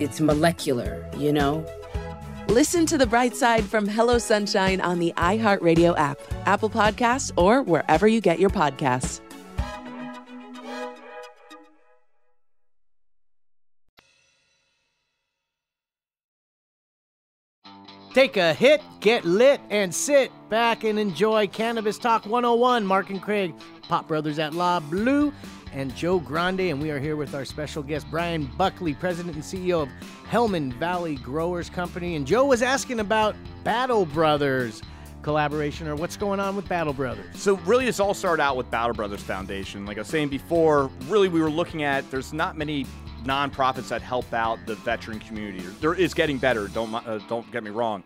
it's molecular, you know? Listen to The Bright Side from Hello Sunshine on the iHeartRadio app, Apple Podcasts, or wherever you get your podcasts. Take a hit, get lit, and sit back and enjoy Cannabis Talk 101. Mark and Craig, Pot Brothers at La Blue, and Joe Grande. And we are here with our special guest, Brian Buckley, President and CEO of Helmand Valley Growers Company. And Joe was asking about Battle Brothers collaboration or what's going on with Battle Brothers. So really, this all started out with Battle Brothers Foundation. Like I was saying before, really we were looking at there's not many nonprofits that help out the veteran community. There is getting better. Don't uh, don't get me wrong.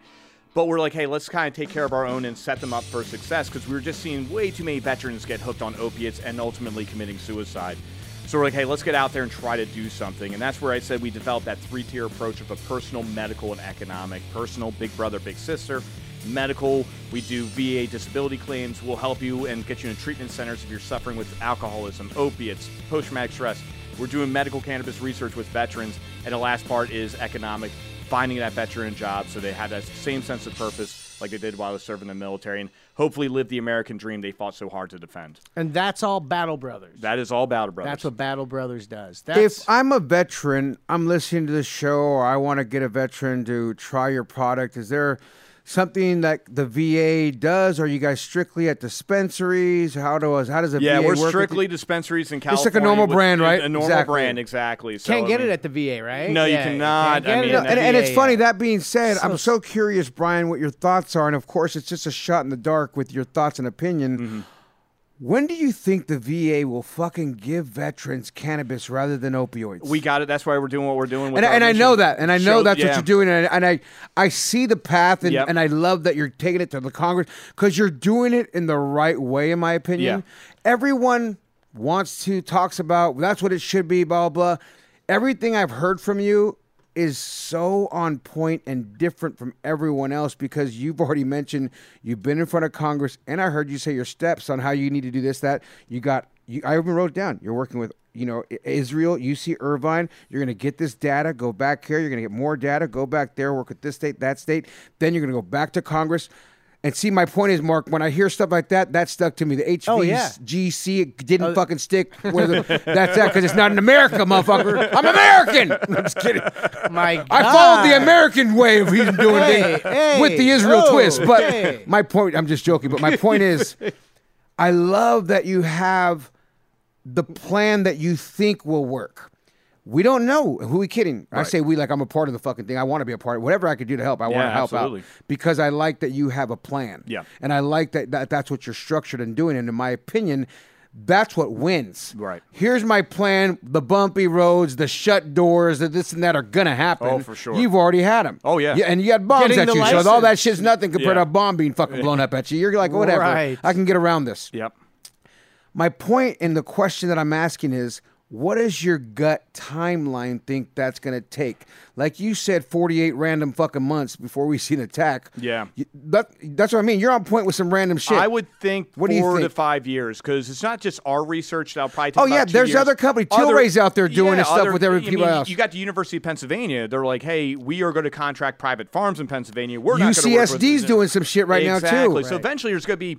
But we're like, hey, let's kind of take care of our own and set them up for success because we were just seeing way too many veterans get hooked on opiates and ultimately committing suicide. So we're like, hey, let's get out there and try to do something. And that's where I said we developed that three tier approach of a personal, medical, and economic. Personal, big brother, big sister. Medical, we do VA disability claims. We'll help you and get you in treatment centers if you're suffering with alcoholism, opiates, post traumatic stress. We're doing medical cannabis research with veterans. And the last part is economic, finding that veteran job so they had that same sense of purpose like they did while I was serving in the military and hopefully live the American dream they fought so hard to defend. And that's all Battle Brothers. That is all Battle Brothers. That's what Battle Brothers does. That's If I'm a veteran, I'm listening to the show, or I want to get a veteran to try your product, is there something that the VA does? Are you guys strictly at dispensaries? How does how does the yeah, VA we're work strictly dispensaries in California. Just like a normal brand, right? A normal Exactly. brand, exactly. So, Can't I get mean- it at the VA, right? No, you cannot. can't I mean, at the and, and it's funny. yeah. That being said, So I'm so curious, Brian, what your thoughts are, and of course, it's just a shot in the dark with your thoughts and opinion. Mm-hmm. When do you think the VA will fucking give veterans cannabis rather than opioids? We got it. That's why we're doing what we're doing. With and, and I know that, and I know Show- that's what you're doing, and, I- and I, I see the path, and, Yep. and I love that you're taking it to the Congress because you're doing it in the right way, in my opinion. Yeah. Everyone wants to talks about that's what it should be, blah blah. blah. Everything I've heard from you is so on point and different from everyone else because you've already mentioned you've been in front of Congress, and I heard you say your steps on how you need to do this, that. You got, you, I even wrote down. You're working with you know, Israel, UC Irvine, you're going to get this data, go back here, you're going to get more data, go back there, work with this state, that state. Then you're going to go back to Congress. And see, my point is, Mark, when I hear stuff like that, that stuck to me. The HVGC Oh, yeah. it didn't oh. fucking stick. Where the, that's that because it's not in America, motherfucker. I'm American. I'm just kidding. My God. I followed the American way of he's doing Hey, things hey, with the Israel oh, twist. But hey. my point, I'm just joking. But my point is, I love that you have the plan that you think will work. We don't know. Who are we kidding? I say we like I'm a part of the fucking thing. I want to be a part. Of Whatever I could do to help, I want to help absolutely. out because I like that you have a plan. Yeah. and I like that, that that's what you're structured and doing. And in my opinion, that's what wins. Right. Here's my plan: the bumpy roads, the shut doors, the this and that are gonna happen. Oh, for sure. You've already had them. Oh, yeah. and you got bombs Getting at you. So all that shit's nothing compared Yeah. to a bomb being fucking blown up at you. You're like, whatever. Right. I can get around this. Yep. My point and the question that I'm asking is what does your gut timeline think that's going to take? Like you said, 48 random fucking months before we see an attack. Yeah. You- That, that's what I mean. You're on point with some random shit. I would think What do you four to think? five years because it's not just our research. That'll probably take Oh, yeah, two there's years. other company- Other- Tilray's out there doing yeah, this stuff other- with every I people mean, else. You got the University of Pennsylvania. They're like, hey, we are going to contract private farms in Pennsylvania. We're not going to work with UCSD's doing some shit right now, too. Exactly. So Right. eventually, there's going to be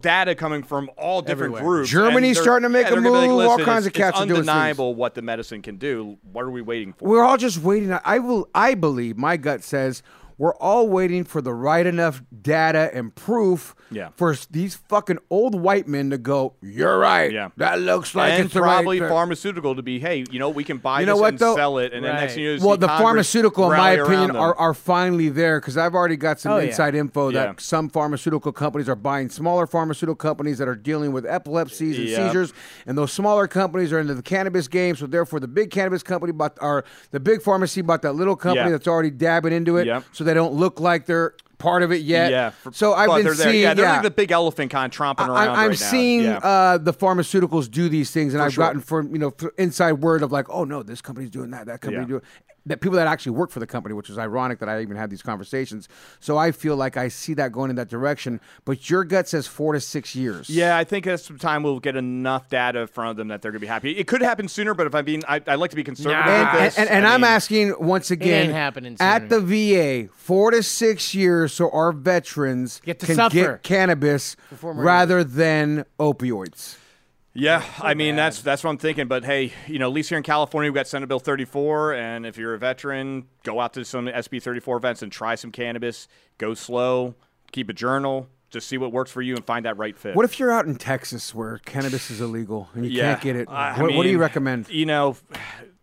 data coming from all different Everywhere. groups. Germany's starting to make yeah, a they're gonna be move. Like, All kinds of cats are doing things." undeniable what the medicine can do. What are we waiting for? We're all just waiting. I will. I believe my gut says we're all waiting for the right enough data and proof Yeah. for these fucking old white men to go. You're right. Yeah. that looks like and it's probably right. pharmaceutical to be, hey, you know, we can buy You know this what, and though? sell it, and then next thing you know, well, the Congress pharmaceutical, in my opinion, are, are finally there because I've already got some Oh, yeah. inside info that Yeah. some pharmaceutical companies are buying smaller pharmaceutical companies that are dealing with epilepsies and Yep. seizures, and those smaller companies are into the cannabis game. So therefore, the big cannabis company bought, or the big pharmacy bought that little company Yeah. that's already dabbing into it, Yep. so they don't look like they're part of it yet. Yeah. for- So I've been seeing. Yeah, they're yeah. like the big elephant kind of tromping around I'm right now. seeing Yeah. uh, the pharmaceuticals do these things, and For I've sure. gotten from you know inside word of like, oh no, this company's doing that, that company Yeah. doing that. People that actually work for the company, which is ironic that I even had these conversations. So I feel like I see that going in that direction. But your gut says four to six years. Yeah, I think that's some time we'll get enough data from them that they're going to be happy. It could happen sooner, but if I'm being, I, I like to be conservative And, and, this. and, and I I'm mean, asking once again happening at the VA, four to six years, so our veterans Get to can suffer. get cannabis rather than opioids. Yeah, I mean that's that's what I'm thinking. But hey, you know, at least here in California, we've got Senate Bill 34, and if you're a veteran, go out to some SB 34 events and try some cannabis. Go slow, keep a journal, just see what works for you, and find that right fit. What if you're out in Texas where cannabis is illegal and you Yeah, can't get it? What, what do you recommend? You know,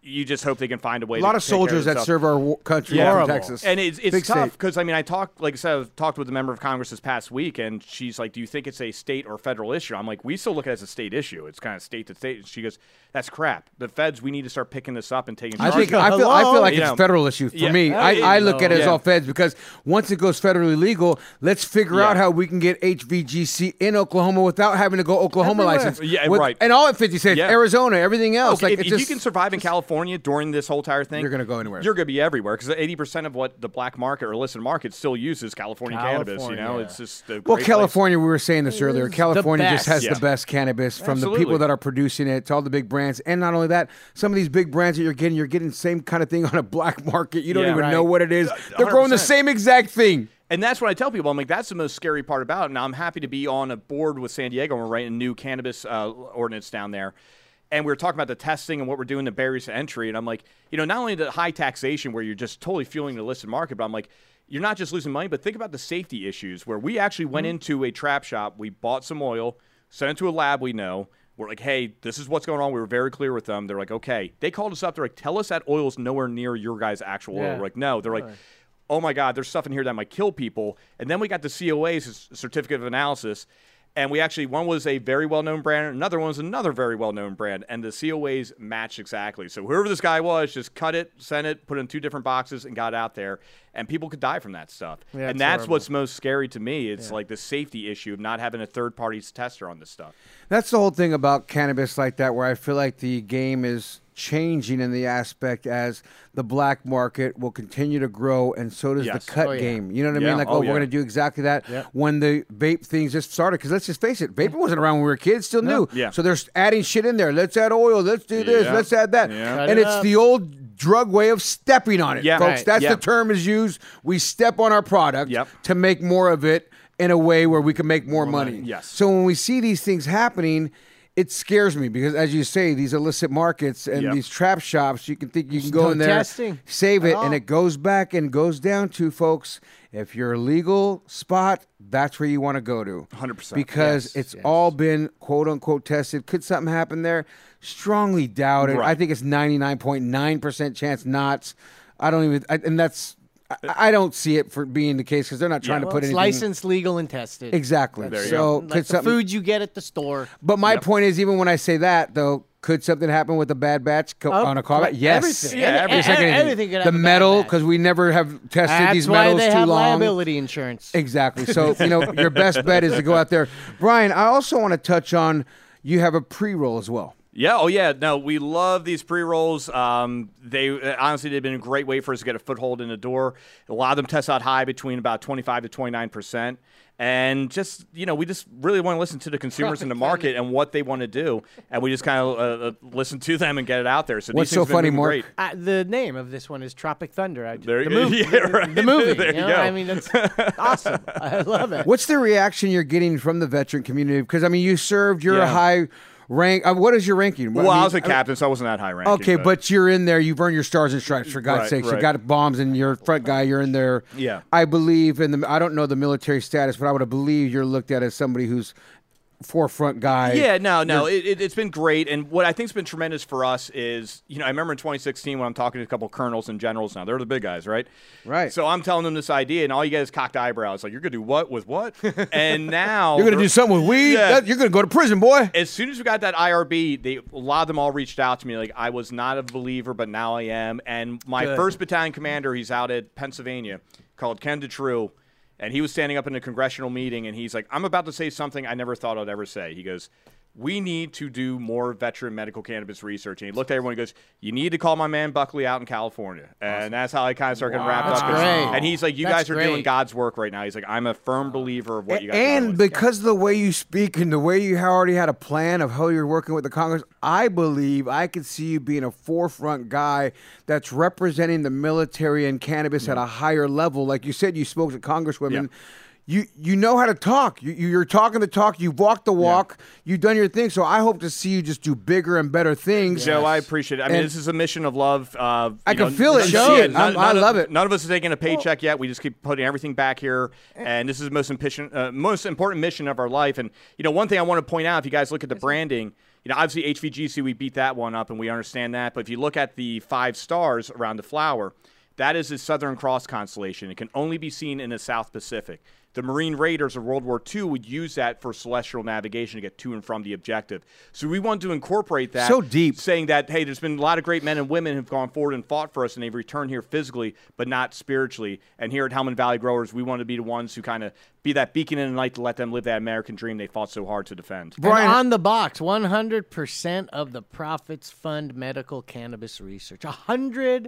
you just hope they can find a way. A lot to of soldiers that serve our country Yeah. from Texas. And it's, it's Big tough because I mean I talked like I said I've talked with a member of Congress this past week and she's like, "Do you think it's a state or federal issue?" I'm like, "We still look at it as a state issue. It's kind of state to state." And she goes, "That's crap. The feds, we need to start picking this up and taking." I think it." I feel I feel like You it's know, a federal issue for yeah. me. I, I look at it as Yeah. all feds because once it goes federally legal, let's figure out how we can get HVGC in Oklahoma without having to go Oklahoma Everywhere. license. Yeah, With- right. And all at 50 states, Yeah. Arizona, everything else. Look, like if, it's if just, you can survive in California during this whole entire thing, You're gonna go anywhere. You're going to be everywhere because 80 percent of what the black market or illicit market still uses California, cannabis. You know, it's just a Well, great place. California, we were saying this earlier. California just has best. the best cannabis from the people that are producing it to all the big brands. And not only that, some of these big brands that you're getting, you're getting the same kind of thing on a black market. You don't Yeah. even Right. know what it is. They're growing the same exact thing. And that's what I tell people. I'm like, that's the most scary part about it. Now, I'm happy to be on a board with San Diego. and We're writing a new cannabis uh, ordinance down there. And we were talking about the testing and what we're doing, the barriers to entry. And I'm like, you know, not only the high taxation where you're just totally fueling the listed market, but I'm like, you're not just losing money, but think about the safety issues where we actually went Mhm. into a trap shop, we bought some oil, sent it to a lab we know. We're like, hey, this is what's going on. We were very clear with them. They're like, okay. They called us up. They're like, tell us that oil's nowhere near your guys' actual oil. We're like, no. They're like, oh my God, there's stuff in here that might kill people. And then we got the COA's certificate of analysis. And we actually, one was a very well known brand, another one was another very well known brand. And the COAs matched exactly. So whoever this guy was, just cut it, sent it, put it in two different boxes, and got out there. And people could die from that stuff. Yeah, and that's horrible. what's most scary to me. It's Yeah. like the safety issue of not having a third party tester on this stuff. That's the whole thing about cannabis like that, where I feel like the game is changing in the aspect as the black market will continue to grow, and so does Yes. the cut Oh, yeah. game. You know what I Yeah. mean? Like, Oh, oh, yeah. we're going to do exactly that. Yep. When the vape things just started, because let's just face it, vaping wasn't around when we were kids, still No. new. Yeah. So they're adding shit in there. Let's add oil. Let's do this. Yeah. Let's add that. Yeah. And it it's up. the old drug way of stepping on it, Yeah. folks. Right. That's Yeah. the term is used. We step on our product Yep. to make more of it in a way where we can make more, More money. money, yes. So when we see these things happening, it scares me because, as you say, these illicit markets and Yep. these trap shops, you can think you can go no in there, testing save it, and it goes back and goes down to folks. If you're a legal spot, that's where you want to go to. 100%. Because Yes, it's yes. all been quote unquote tested. Could something happen there? Strongly doubt it. I think it's 99.9% chance not. I don't even, I, and that's, I, I don't see it for being the case because they're not trying to Well, put it's anything. licensed, legal, and tested. Exactly. That's There you like Could the food you get at the store. But my point is, even when I say that, though, could something happen with a bad batch co- Oh, on a callback? like Yes. everything. Yeah, Any- Just like e- anything. everything could have the a metal, because we never have tested That's these why metals they too have long. liability insurance. Exactly. So you know, your best bet is to go out there. Brian, I also want to touch on you have a pre-roll as well. Yeah, oh yeah. No, we love these pre rolls. Um, they uh, honestly they've been a great way for us to get a foothold in the door. A lot of them test out high between about twenty five to twenty nine percent. And just you know, we just really want to listen to the consumers in the market and what they want to do, and we just kind of uh, uh, listen to them and get it out there. So What's these so have funny, moving Mark? great. Uh, the name of this one is Tropic Thunder. I, There the you go. movie, Yeah, right. The movie. There you you know? go. I mean, that's awesome. I love it. What's the reaction you're getting from the veteran community? Because I mean, you served. You're a high rank. Uh, what is your ranking? Well, I, mean, was a captain, so I wasn't that high ranking. Okay, but you're in there. You've earned your stars and stripes for God's Right, sakes. You right. got bombs and you're front guy. You're in there. Yeah. I believe in the. I don't know the military status, but I would believe you're looked at as somebody who's forefront guy. Yeah, no, no, You're- it, it, it's been great. And what I think's been tremendous for us is, you know, I remember in 2016 when I'm talking to a couple colonels and generals now, they're the big guys, right? Right. So I'm telling them this idea, and all you get is cocked eyebrows. Like, you're going to do what with what? and now. You're gonna do something with weed. Yeah. That- you're gonna go to prison, boy. As soon as we got that IRB, they a lot of them all reached out to me. Like I was not a believer, but now I am. And my Good. first battalion commander, he's out at Pennsylvania, called Ken DeTrue, and he was standing up in a congressional meeting, and he's like, "I'm about to say something I never thought I'd ever say." He goes. We need to do more veteran medical cannabis research. And he looked at everyone and goes, You need to call my man Buckley out in California. And that's how I kind of started getting wrapped That's up. great. And he's like, You That's guys are doing. God's work right now. He's like, I'm a firm believer of what you guys are and doing. because of the way you speak and the way you already had a plan of how you're working with the Congress, I believe I could see you being a forefront guy that's representing the military and cannabis at a higher level. Like you said, you spoke to congresswomen. You you know how to talk. You, you- you're talking the talk. You've walked the walk. You've done your thing. So I hope to see you just do bigger and better things. Joe, I appreciate it. I mean, And- this is a mission of love. Uh, I can know, feel it and none- see it. none- I'm- I none of- love it. None of us are taking a paycheck yet. We just keep putting everything back here, and this is the most important, uh, most important mission of our life. And you know, one thing I want to point out, if you guys look at the branding, you know, obviously HVGC, we beat that one up, and we understand that. But if you look at the five stars around the flower, that is the Southern Cross constellation. It can only be seen in the South Pacific. The Marine Raiders of World War II would use that for celestial navigation to get to and from the objective. So we want to incorporate that. So deep. Saying that, hey, there's been a lot of great men and women who've gone forward and fought for us, and they've returned here physically, but not spiritually. And here at Helmand Valley Growers, we want to be the ones who kind of be that beacon in the night to let them live that American dream they fought so hard to defend. And on the box, 100% of the profits fund medical cannabis research. 100%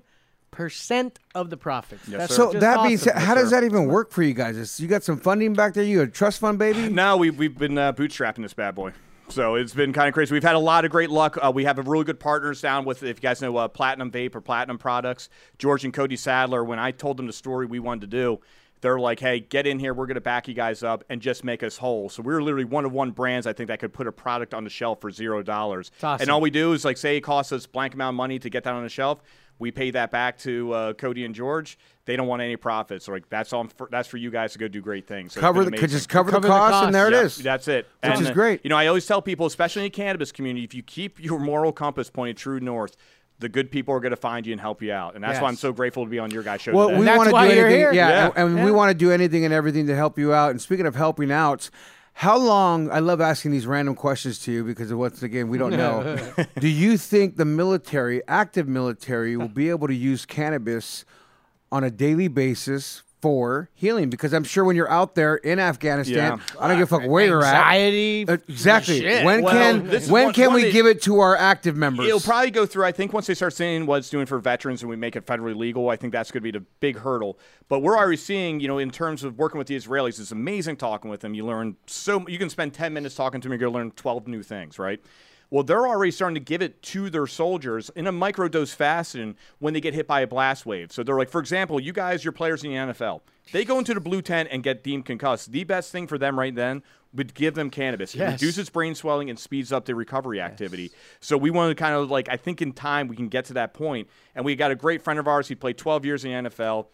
of the profits. That's so just that being awesome. said, how does that even work for you guys? Is- You got some funding back there? You a trust fund, baby? No, we've, we've been uh, bootstrapping this bad boy. So it's been kind of crazy. We've had a lot of great luck. Uh, we have a really good partners down with, if you guys know uh, Platinum Vape or Platinum Products, George and Cody Sadler. When I told them the story we wanted to do, they're like, hey, get in here. We're going to back you guys up and just make us whole. So we're literally one of one brands, I think, that could put a product on the shelf for zero dollars. awesome. And all we do is, like, say it costs us blank amount of money to get that on the shelf. We pay that back to uh, Cody and George. They don't want any profits. So like that's on. For, that's for you guys to go do great things. So Cover the- just cover the Cover the cost, and there it Yep, is. That's it. Which And, is uh, great. You know, I always tell people, especially in the cannabis community, if you keep your moral compass pointed true north. The good people are going to find you and help you out, and that's why I'm so grateful to be on your guys' show. Well, today. we want to do anything. Yeah, and, and we want to do anything and everything to help you out. And speaking of helping out, how long? I love asking these random questions to you because once again, we don't know. do you think the military, active military, will be able to use cannabis on a daily basis? For healing, because I'm sure when you're out there in Afghanistan, Yeah. I don't give a fuck where you're at. Anxiety, Uh, exactly. shit. When Well, can when one- can one we of- give it to our active members? It'll probably go through. I think once they start seeing what it's doing for veterans and we make it federally legal, I think that's going to be the big hurdle. But we're already seeing, you know, in terms of working with the Israelis, it's amazing talking with them. You learn so you can spend ten minutes talking to them, you're going to learn twelve new things, right? Well, they're already starting to give it to their soldiers in a microdose fashion when they get hit by a blast wave. So they're like, for example, you guys, you're players in the NFL. They go into the blue tent and get deemed concussed. The best thing for them right then would give them cannabis. It Yes. reduces brain swelling and speeds up the recovery activity. So we want to kind of like, I think in time we can get to that point. And we got a great friend of ours. He played 12 years in the NFL.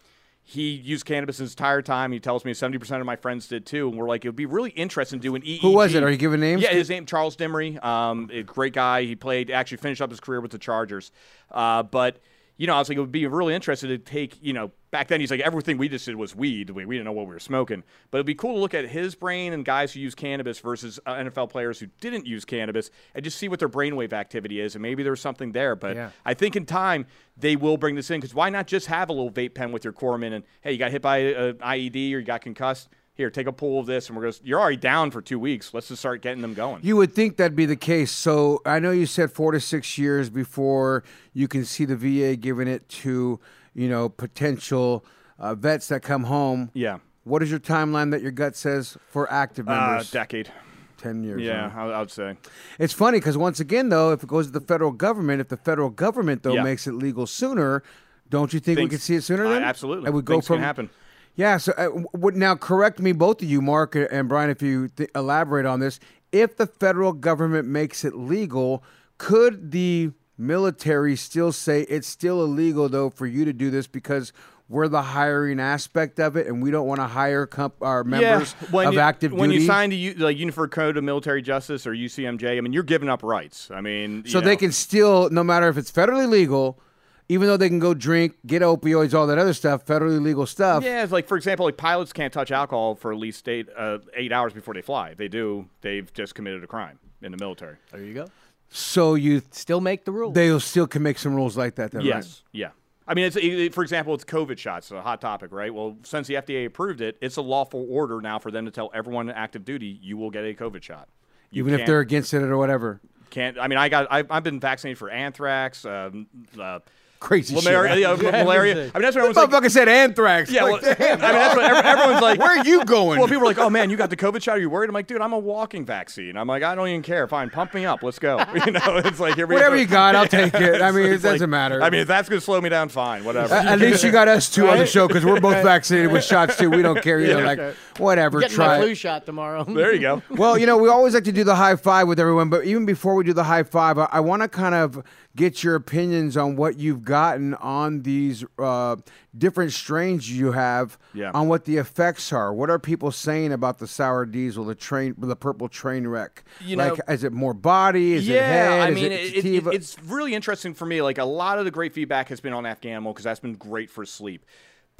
He used cannabis his entire time. He tells me 70% of my friends did too. And we're like, it would be really interesting doing EEG. Who was it? Are you giving names? Yeah, his name Charles Dimry. Um, a great guy. He played actually finished up his career with the Chargers. Uh, but you know, I was like, it would be really interesting to take. You know, back then he's like everything we just did was weed. We, we didn't know what we were smoking. But it'd be cool to look at his brain and guys who use cannabis versus uh, NFL players who didn't use cannabis and just see what their brainwave activity is. And maybe there's something there. But Yeah. I think in time they will bring this in because why not just have a little vape pen with your Corman and hey, you got hit by an IED or you got concussed. Here, take a pull of this, and we're going. to You're already down for two weeks. Let's just start getting them going. You would think that'd be the case. So I know you said four to six years before you can see the VA giving it to, you know, potential uh, vets that come home. Yeah. What is your timeline that your gut says for active Uh, members? decade. Ten years. Yeah? I, would say. It's funny because once again, though, if it goes to the federal government, if the federal government though Yeah. makes it legal sooner, don't you think we Things- could see it sooner? Uh, absolutely. It would go Things can from happen. Yeah. So uh, w- now, correct me, both of you, Mark and Brian, if you th- elaborate on this. If the federal government makes it legal, could the military still say it's still illegal though for you to do this because we're the hiring aspect of it, and we don't want to hire comp- our members yeah, when of you, active when duty? you sign the U- like Uniform Code of Military Justice or UCMJ, I mean, you're giving up rights. I mean, So you they can still, no matter if it's federally legal, even though they can go drink, get opioids, all that other stuff, federally legal stuff. Yeah, it's like for example, like pilots can't touch alcohol for at least eight uh, eight hours before they fly. If they do, they've just committed a crime in the military. There you go. So you still make the rules. They still can make some rules like that. Then, yes. Yeah. I mean, it's it- for example, it's COVID shots, a hot topic, right? Well, since the FDA approved it, it's a lawful order now for them to tell everyone in active duty you will get a COVID shot. You even if they're against it or whatever. can't. I mean, I got. I've, I've been vaccinated for anthrax. Um, uh, Crazy malaria, shit. yeah, Yeah, malaria. I mean, that's what everyone's like. motherfucker said anthrax. Yeah, well, Like, I mean, that's what everyone's like. Where are you going? Well, people are like, "Oh man, you got the COVID shot? Are you worried?" I'm like, "Dude, I'm a walking vaccine." I'm like, "I don't even care. Fine, pump me up. Let's go." You know, it's like here we Whatever go. You got, I'll take it. I mean, it doesn't matter. I mean, if that's gonna slow me down, fine, whatever. At, at least you got us two on the show because we're both vaccinated with shots too. We don't care either. Yeah. Like whatever, Getting try. my flu shot tomorrow. There you go. well, you know, we always like to do the high five with everyone, but even before we do the high five, I, I want to kind of get your opinions on what you've gotten on these uh, different strains you have, Yeah. on what the effects are. What are people saying about the sour diesel, the train, the purple train wreck? You like, know- is it more body? Is yeah, it head? I Is mean, it it, it, it's really interesting for me. Like a lot of the great feedback has been on Afghanimal because that's been great for sleep.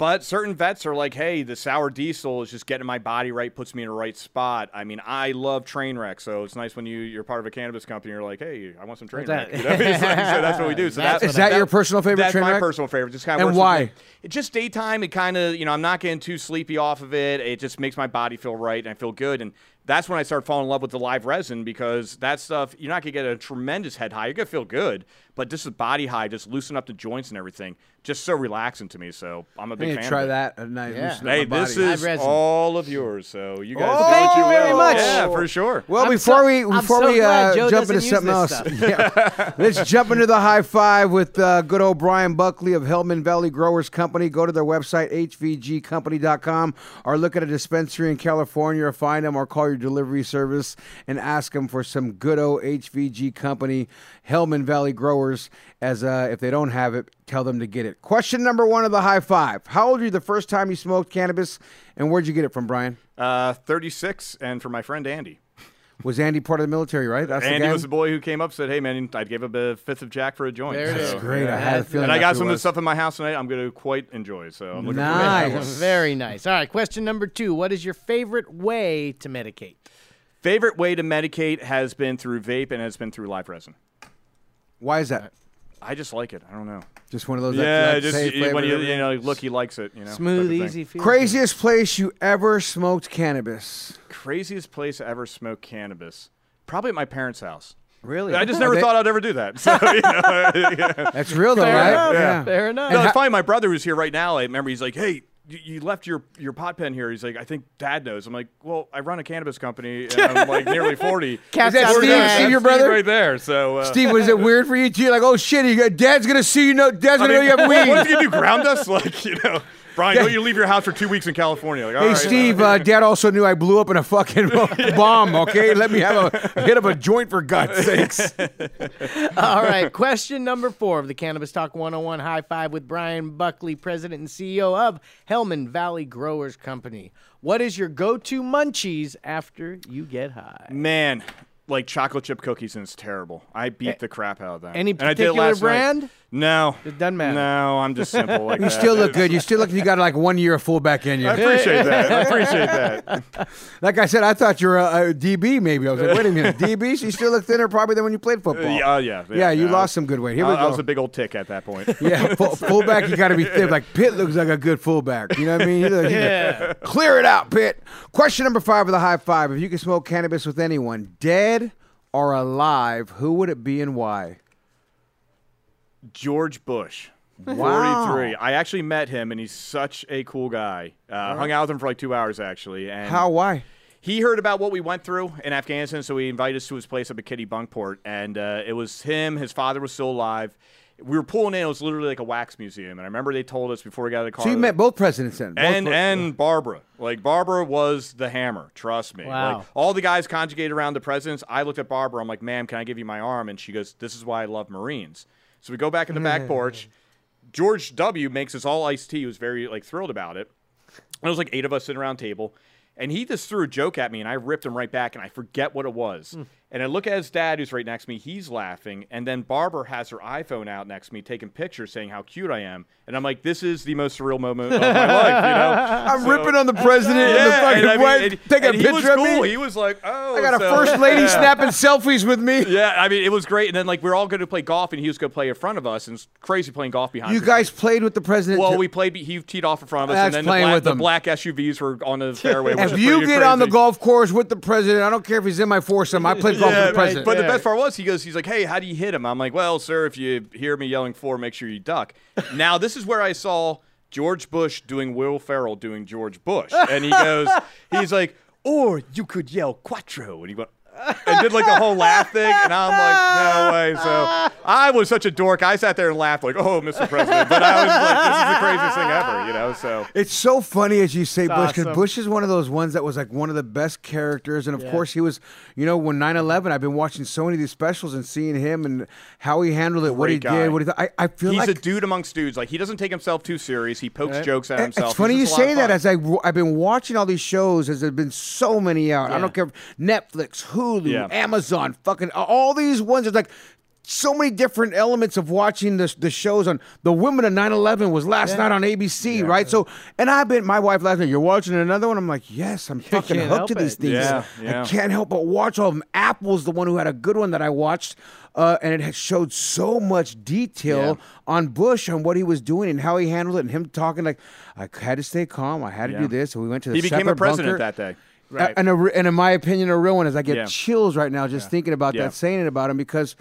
But certain vets are like, hey, the sour diesel is just getting my body right, puts me in the right spot. I mean, I love train wreck, so it's nice when you, you're part of a cannabis company. You're like, hey, I want some train wreck. that? You know? Like- so that's what we do. So That's that, Is that your personal favorite That's train my wreck? personal favorite. Just kind of And why? me. It just daytime. It kind of, you know, I'm not getting too sleepy off of it. It just makes my body feel right and I feel good. And that's when I started falling in love with the live resin because that stuff, you're not gonna get a tremendous head high. You're gonna feel good, but this is body high, just loosen up the joints and everything. Just so relaxing to me. So I'm a I big need fan. to try of it. that at night. Yeah. Hey, this body. is all of yours. So you guys Oh, do thank you you very will. much. Yeah, for sure. Well, I'm before so- we before so we uh, jump into something else, yeah. let's jump into the high five with uh, good old Brian Buckley of Helmand Valley Growers Company. Go to their website hvgcompany.com or look at a dispensary in California or find them or call your your delivery service and ask them for some good old HVG company, Helmand Valley Growers. As uh, if they don't have it, tell them to get it. Question number one of the high five: How old were you the first time you smoked cannabis, and where'd you get it from, Brian? Uh, 36, and for my friend Andy. Was Andy part of the military? Right. That's Andy the guy? was the boy who came up and said, "Hey man, I gave up a fifth of Jack for a joint." There it So- is. great. I had a feeling And I got some of the stuff in my house tonight. I'm going to quite enjoy. So I'm looking Nice. forward to that. Very nice. All right, question number two. What is your favorite way to medicate? Favorite way to medicate has been through vape and has been through live resin. Why is that? I just like it. I don't know. Just one of those. yeah, that, just safe you- when you, you know, look, he likes it. You know, Smooth, easy feel. Craziest place you ever smoked cannabis? Craziest place I ever smoked cannabis. Probably at my parents' house. Really? I just never they- thought I'd ever do that. So, you know, yeah. That's real though, Fair right? enough. Yeah. Fair enough. No, it's funny. My brother who's here right now. I remember he's like, "Hey, you, left your your pot pen here." He's like, "I think Dad knows." I'm like, "Well, I run a cannabis company, and I'm like nearly 40." Cat's Is that Steve? Steve, bag. your Steve brother? right there. So, uh, Steve, was it weird for you too? Like, oh shit, you got, Dad's gonna see you know, Dad's I gonna mean, know you have weed. what if you do ground us? Like, you know, Brian, don't you leave your house for two weeks in California? Like, all Hey right, Steve, uh, Dad also knew I blew up in a fucking bomb. Okay, let me have a hit of a joint for God's sakes. All right, question number four of the Cannabis Talk 101 High Five with Brian Buckley, President and CEO of Helmand Valley Growers Company. What is your go to munchies after you get high? man, like chocolate chip cookies, and it's terrible. I beat the crap out of them. any And I did it particular last night. Brand? No, It doesn't matter. No, I'm just simple. Like You that. still look good. You still look. You got like one year of fullback in you. I appreciate that. I appreciate that. Like I said, I thought you were a, a DB. Maybe I was like, wait a minute, DB. So you still look thinner probably than when you played football. Yeah, uh, yeah, Yeah, you I lost was- some good weight. Here we I, I was a big old tick at that point. Yeah, full, fullback, you got to be thin. Like Pitt looks like a good fullback. You know what I mean? You look- Yeah. Clear it out, Pitt. Question number five of the high five. If you could smoke cannabis with anyone, dead or alive, who would it be and why? George Bush. Wow. 43. I actually met him, and he's such a cool guy. Uh, Hung out with him for like two hours, actually. And How? Why? He heard about what we went through in Afghanistan, so he invited us to his place up at Kennebunkport. And uh, it was him, his father was still alive. We were pulling in, it was literally like a wax museum. And I remember they told us before we got out of the car. So you met both presidents then? Both- and both- and Barbara. Like Barbara was the hammer. Trust me. Wow. Like all the guys conjugated around the presidents. I looked at Barbara. I'm like, "Ma'am, can I give you my arm?" And she goes, "This is why I love Marines." So we go back in the back porch. George W. makes us all iced tea. He was very like thrilled about it. And it was like eight of us sitting around table. And he just threw a joke at me, and I ripped him right back, and I forget what it was. Hmm. And I look at his dad, who's right next to me. He's laughing, and then Barbara has her iPhone out next to me, taking pictures, saying how cute I am. And I'm like, "This is the most surreal moment of my life," you know. I'm So- ripping on the president and the fucking and I mean, wife. and- Take a and he picture was of cool. me. He was like, "Oh, I got a first lady Yeah. snapping selfies with me. Yeah, I mean, it was great. And then like we are all going to play golf, and he was going to play in front of us, and it's crazy playing golf behind. You guys played with the president. Well, we played. He teed off in front of us, That's and then the black, the black SUVs were on the fairway. If you get on the golf course with the president, I don't care if he's in my foursome. I play golf Yeah, with the president. But the best part was he goes, he's like, "Hey, how do you hit him?" I'm like, "Well, sir, if you hear me yelling four, make sure you duck." now this is where I saw George Bush doing Will Ferrell doing George Bush, and he goes, he's like, "Or you could yell quattro," and he went. And did like the whole laugh thing, and I'm like, no way. So I was such a dork. I sat there and laughed like, oh, Mr. President. But I was like, this is the craziest thing ever, you know. So It's so funny as you say It's Bush because awesome. Bush is one of those ones that was like one of the best characters, and of Yeah. course he was. You know, when 9/11, I've been watching so many of these specials and seeing him and how he handled it, what he guy. did, what he. Th- I, I feel he's like a dude amongst dudes. Like he doesn't take himself too serious. He pokes jokes at himself. It's funny you He's just a lot say that fun. as I've been watching all these shows as there've been so many out. I don't care Netflix, Hulu, Yeah. Amazon, fucking all these ones. It's like so many different elements of watching the the shows on the women of 9/11 was last night on ABC, right? So and I've been my wife last night. You're watching another one. I'm like, yes, I'm fucking hooked to these it. things. Yeah, I can't help but watch all of them. Apple's the one who had a good one that I watched. Uh, and it had showed so much detail Yeah. on Bush on what he was doing and how he handled it, and him talking like, "I had to stay calm. I had to Yeah. do this." And we went to the he became a president bunker. that day. Right. And, a, and in my opinion, a real one is I get Yeah. chills right now just thinking about Yeah. that, saying it about him because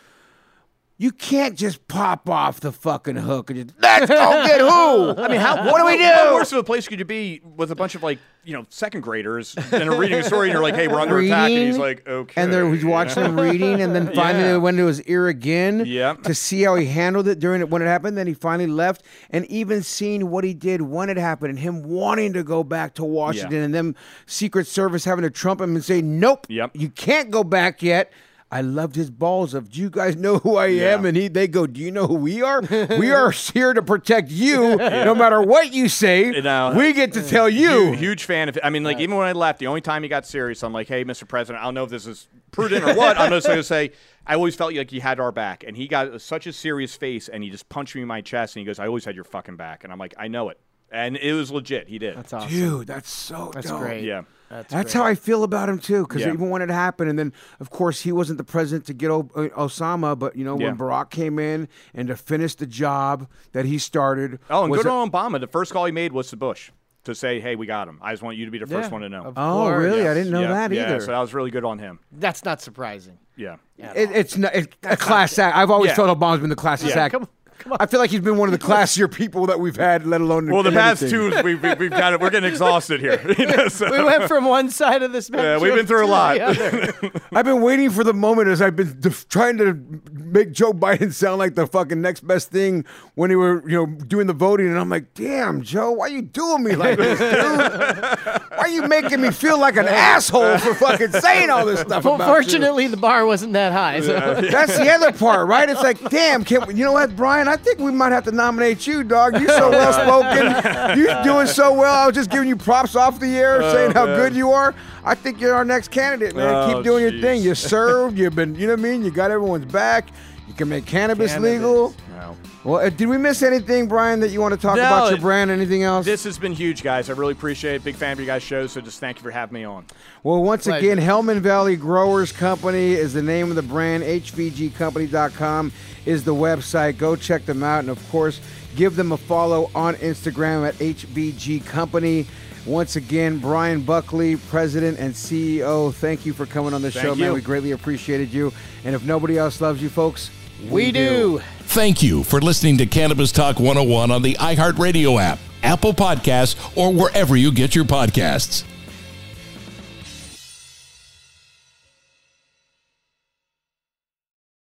You can't just pop off the fucking hook and just let's go get who. I mean, how what do we do? How worse of a place could you be with a bunch of like you know second graders and are reading a story and you're like, hey, we're under attack, and he's like, okay, And then he's watching him reading, and then finally Yeah. it went to his ear again Yep. to see how he handled it during it when it happened. Then he finally left, and even seeing what he did when it happened, and him wanting to go back to Washington, and them Secret Service having to trump him and say, "Nope, Yep. you can't go back yet." I loved his balls of, do you guys know who I am? And he, they go, do you know who we are? we are here to protect you, no matter what you say. You know, we get to tell you. Huge, huge fan of. I mean, like even when I left, the only time he got serious, I'm like, hey, Mr. President, I don't know if this is prudent or what. I'm just going to say, I always felt like you had our back, and he got such a serious face, and he just punched me in my chest, and he goes, I always had your fucking back, and I'm like, I know it, and it was legit. He did. That's awesome. Dude, that's so That's dope. great. Yeah. That's, That's how I feel about him too. Because Yeah. even when it happened, and then of course he wasn't the president to get o- uh, Osama, but you know Yeah. when Barack came in and to finish the job that he started. Oh, and good it- on Obama. The first call he made was to Bush to say, hey, we got him. I just want you to be the first Yeah, one to know. of Oh, really? I didn't know yeah, that yeah, either. So that was really good on him. That's not surprising. Yeah. It, it's not it's a class act. I've always Yeah. felt Obama's been the classiest Yeah. act. Come on, come on. I feel like he's been one of the classier people that we've had, let alone. Well, the past two, we've, we've, we've got it. We're getting exhausted here. You know, so- we went from one side of the spectrum. Yeah, we've been through a lot. I've been waiting for the moment as I've been def- trying to make Joe Biden sound like the fucking next best thing when he were, you know, doing the voting, and I'm like, damn, Joe, why are you doing me like this, dude? Why are you making me feel like an asshole for fucking saying all this stuff? Well, about you? fortunately, the bar wasn't that high. So. That's the other part, right? It's like, damn, can we, you know what, Brian? I think we might have to nominate you, dog. You're so well spoken. You're doing so well. I was just giving you props off the air, oh, saying how man. good you are. I think you're our next candidate, man. Oh, Keep doing your thing. You served. You've been, you know what I mean? You got everyone's back. You can make cannabis legal. No. Well, uh, did we miss anything, Brian, that you want to talk No, about your it- brand? Anything else? This has been huge, guys. I really appreciate it. Big fan of you guys' show. So just thank you for having me on. Well, once Pleasure. again, Helmand Valley Growers Company is the name of the brand. HVGCompany.com is the website. Go check them out. And of course, give them a follow on Instagram at HVG Company. Once again, Brian Buckley, President and CEO, thank you for coming on the Thank show, man. We greatly appreciated you. And if nobody else loves you, folks, We do. Thank you for listening to Cannabis Talk 101 on the iHeartRadio app, Apple Podcasts, or wherever you get your podcasts.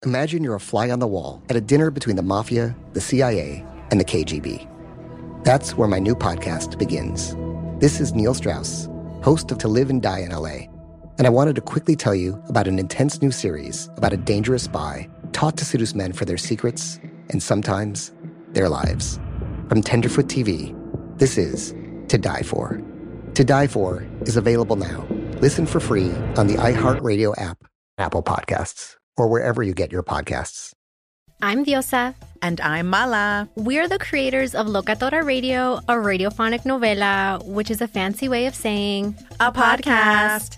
Imagine you're a fly on the wall at a dinner between the mafia, the CIA, and the KGB. That's where my new podcast begins. This is Neil Strauss, host of To Live and Die in LA, and I wanted to quickly tell you about an intense new series about a dangerous spy taught to seduce men for their secrets and sometimes their lives. From Tenderfoot TV, this is To Die For. To Die For is available now. Listen for free on the iHeartRadio app, Apple Podcasts, or wherever you get your podcasts. I'm Diosa. And I'm Mala. We're the creators of Locatora Radio, a radiophonic novela, which is a fancy way of saying A podcast.